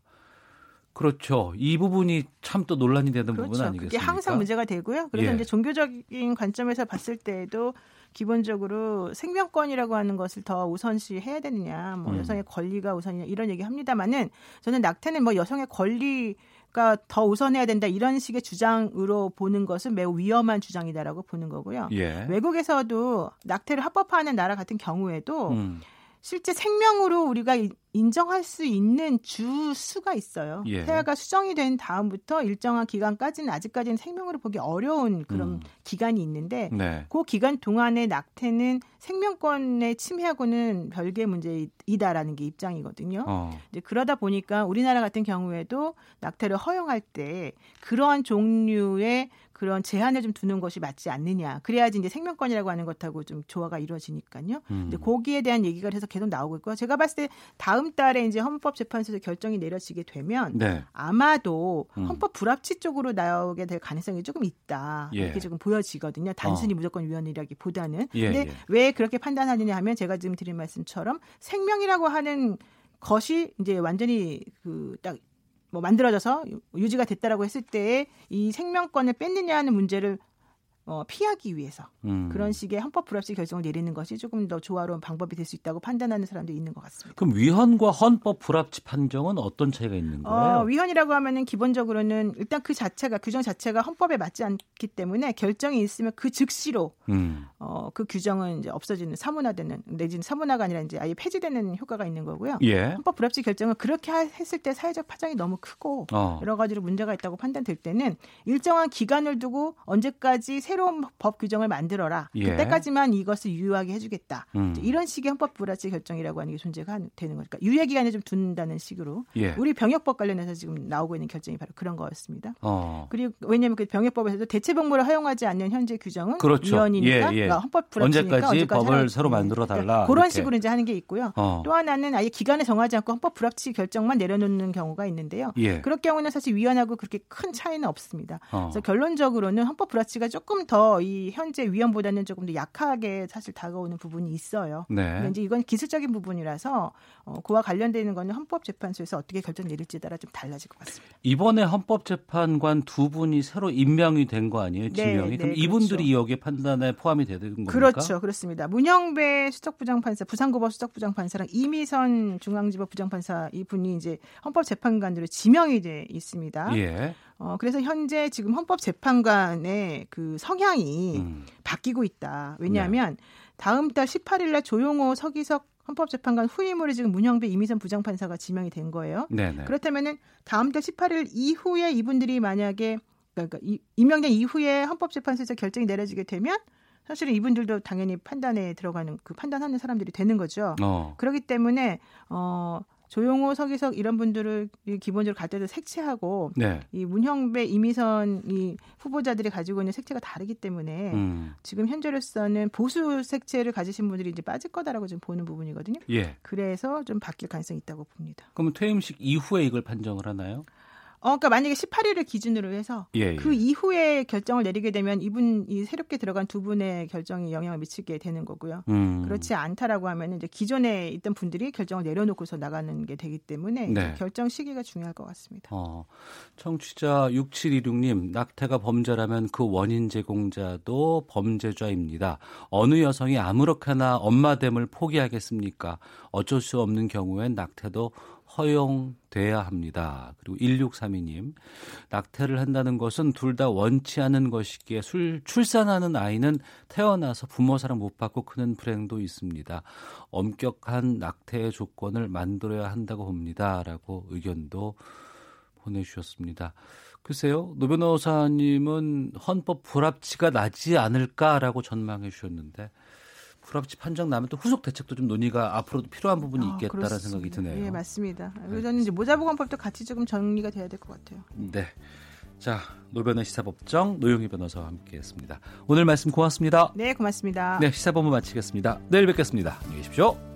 그렇죠. 이 부분이 참 또 논란이 되는 그렇죠. 부분 아니겠습니까? 그게 항상 문제가 되고요. 그래서 예. 이제 종교적인 관점에서 봤을 때도 기본적으로 생명권이라고 하는 것을 더 우선시 해야 되느냐, 뭐 음. 여성의 권리가 우선이냐 이런 얘기 합니다만은 저는 낙태는 뭐 여성의 권리가 더 우선해야 된다 이런 식의 주장으로 보는 것은 매우 위험한 주장이다라고 보는 거고요. 예. 외국에서도 낙태를 합법화하는 나라 같은 경우에도 음. 실제 생명으로 우리가 인정할 수 있는 주 수가 있어요. 예. 태아가 수정이 된 다음부터 일정한 기간까지는 아직까지는 생명으로 보기 어려운 그런 음. 기간이 있는데 네. 그 기간 동안의 낙태는 생명권의 침해하고는 별개의 문제이다라는 게 입장이거든요. 어. 이제 그러다 보니까 우리나라 같은 경우에도 낙태를 허용할 때 그러한 종류의 그런 제한을 좀 두는 것이 맞지 않느냐. 그래야지 이제 생명권이라고 하는 것하고 좀 조화가 이루어지니까요. 음. 근데 거기에 대한 얘기가 그래서 계속 나오고 있고요. 제가 봤을 때 다음 달에 이제 헌법재판소에서 결정이 내려지게 되면 네. 아마도 음. 헌법 불합치 쪽으로 나오게 될 가능성이 조금 있다. 예. 이렇게 조금 보여지거든요. 단순히 어. 무조건 위헌이라기보다는. 예, 근데 예. 왜 그렇게 판단하느냐 하면 제가 지금 드린 말씀처럼 생명이라고 하는 것이 이제 완전히 그 딱 뭐 만들어져서 유지가 됐다라고 했을 때이 생명권을 뺐느냐 하는 문제를 어, 피하기 위해서 음. 그런 식의 헌법 불합치 결정을 내리는 것이 조금 더 조화로운 방법이 될 수 있다고 판단하는 사람도 있는 것 같습니다. 그럼 위헌과 헌법 불합치 판정은 어떤 차이가 있는 거예요? 어, 위헌이라고 하면은 기본적으로는 일단 그 자체가 규정 자체가 헌법에 맞지 않기 때문에 결정이 있으면 그 즉시로 음. 어, 그 규정은 이제 없어지는 사문화되는 내지는 사문화가 아니라 이제 아예 폐지되는 효과가 있는 거고요. 예. 헌법 불합치 결정은 그렇게 했을 때 사회적 파장이 너무 크고 어. 여러 가지로 문제가 있다고 판단될 때는 일정한 기간을 두고 언제까지 세 새로운 법 규정을 만들어라. 예. 그때까지만 이것을 유효하게 해주겠다. 음. 이런 식의 헌법 불합치 결정이라고 하는 게 존재가 되는 거니까 유예 기간을 좀 둔다는 식으로 예. 우리 병역법 관련해서 지금 나오고 있는 결정이 바로 그런 거였습니다. 어. 그리고 왜냐하면 그 병역법에서도 대체 복무를 허용하지 않는 현재 규정은 그렇죠. 위헌이니까 예, 예. 그러니까 헌법 불합치니까 언제까지, 언제까지 법을 새로 만들어 달라. 그러니까 그런 식으로 이제 하는 게 있고요. 어. 또 하나는 아예 기간을 정하지 않고 헌법 불합치 결정만 내려놓는 경우가 있는데요. 예. 그럴 경우는 사실 위헌하고 그렇게 큰 차이는 없습니다. 어. 그래서 결론적으로는 헌법 불합치가 조금 더 이 현재 위험보다는 조금 더 약하게 사실 다가오는 부분이 있어요. 네. 이제 이건 기술적인 부분이라서 어, 그와 관련되는 거는 헌법재판소에서 어떻게 결정 내릴지에 따라 좀 달라질 것 같습니다. 이번에 헌법재판관 두 분이 새로 임명이 된 거 아니에요? 네, 지명이? 네, 그럼 네, 이분들이 그렇죠. 여기에 판단에 포함이 되는 겁니까? 그렇죠, 그렇습니다. 문영배 수석부장판사, 부산고법 수석부장판사랑 이미선 중앙지법 부장판사 이분이 이제 헌법재판관으로 지명이 돼 있습니다. 예. 어, 그래서 현재 지금 헌법재판관의 그 성향이 음. 바뀌고 있다. 왜냐하면 네. 다음 달 18일 날 조용호 서기석 헌법재판관 후임으로 지금 문형배 이미선 부장판사가 지명이 된 거예요. 네네. 그렇다면은 다음 달 18일 이후에 이분들이 만약에 그러니까 임명된 이후에 헌법재판소에서 결정이 내려지게 되면 사실은 이분들도 당연히 판단에 들어가는 그 판단하는 사람들이 되는 거죠. 어. 그렇기 때문에 어 조용호, 서기석 이런 분들을 기본적으로 갈 때도 색채하고 네. 이 문형배, 이미선 이 후보자들이 가지고 있는 색채가 다르기 때문에 음. 지금 현재로서는 보수 색채를 가지신 분들이 이제 빠질 거다라고 지금 보는 부분이거든요. 예. 그래서 좀 바뀔 가능성이 있다고 봅니다. 그러면 퇴임식 이후에 이걸 판정을 하나요? 어, 그러니까 만약에 18일을 기준으로 해서 예, 예. 그 이후에 결정을 내리게 되면 이분 이 새롭게 들어간 두 분의 결정이 영향을 미치게 되는 거고요. 음. 그렇지 않다라고 하면 이제 기존에 있던 분들이 결정을 내려놓고서 나가는 게 되기 때문에 네. 결정 시기가 중요할 것 같습니다. 어, 청취자 6726님 낙태가 범죄라면 그 원인 제공자도 범죄자입니다. 어느 여성이 아무렇게나 엄마됨을 포기하겠습니까? 어쩔 수 없는 경우엔 낙태도 허용돼야 합니다. 그리고 1632님, 낙태를 한다는 것은 둘 다 원치 않은 것이기에 술, 출산하는 아이는 태어나서 부모 사랑 못 받고 크는 불행도 있습니다. 엄격한 낙태의 조건을 만들어야 한다고 봅니다. 라고 의견도 보내주셨습니다. 글쎄요, 노 변호사님은 헌법 불합치가 나지 않을까라고 전망해 주셨는데, 불합치 판정 나면 또 후속 대책도 좀 논의가 앞으로도 필요한 부분이 아, 있겠다라는 아, 생각이 드네요. 예, 맞습니다. 저는 이제 모자보건법도 같이 조금 정리가 돼야 될 것 같아요. 네. 자, 노변의 시사법정 노영희 변호사와 함께했습니다. 오늘 말씀 고맙습니다. 네, 고맙습니다. 네, 시사본부 마치겠습니다. 내일 뵙겠습니다. 안녕히 계십시오.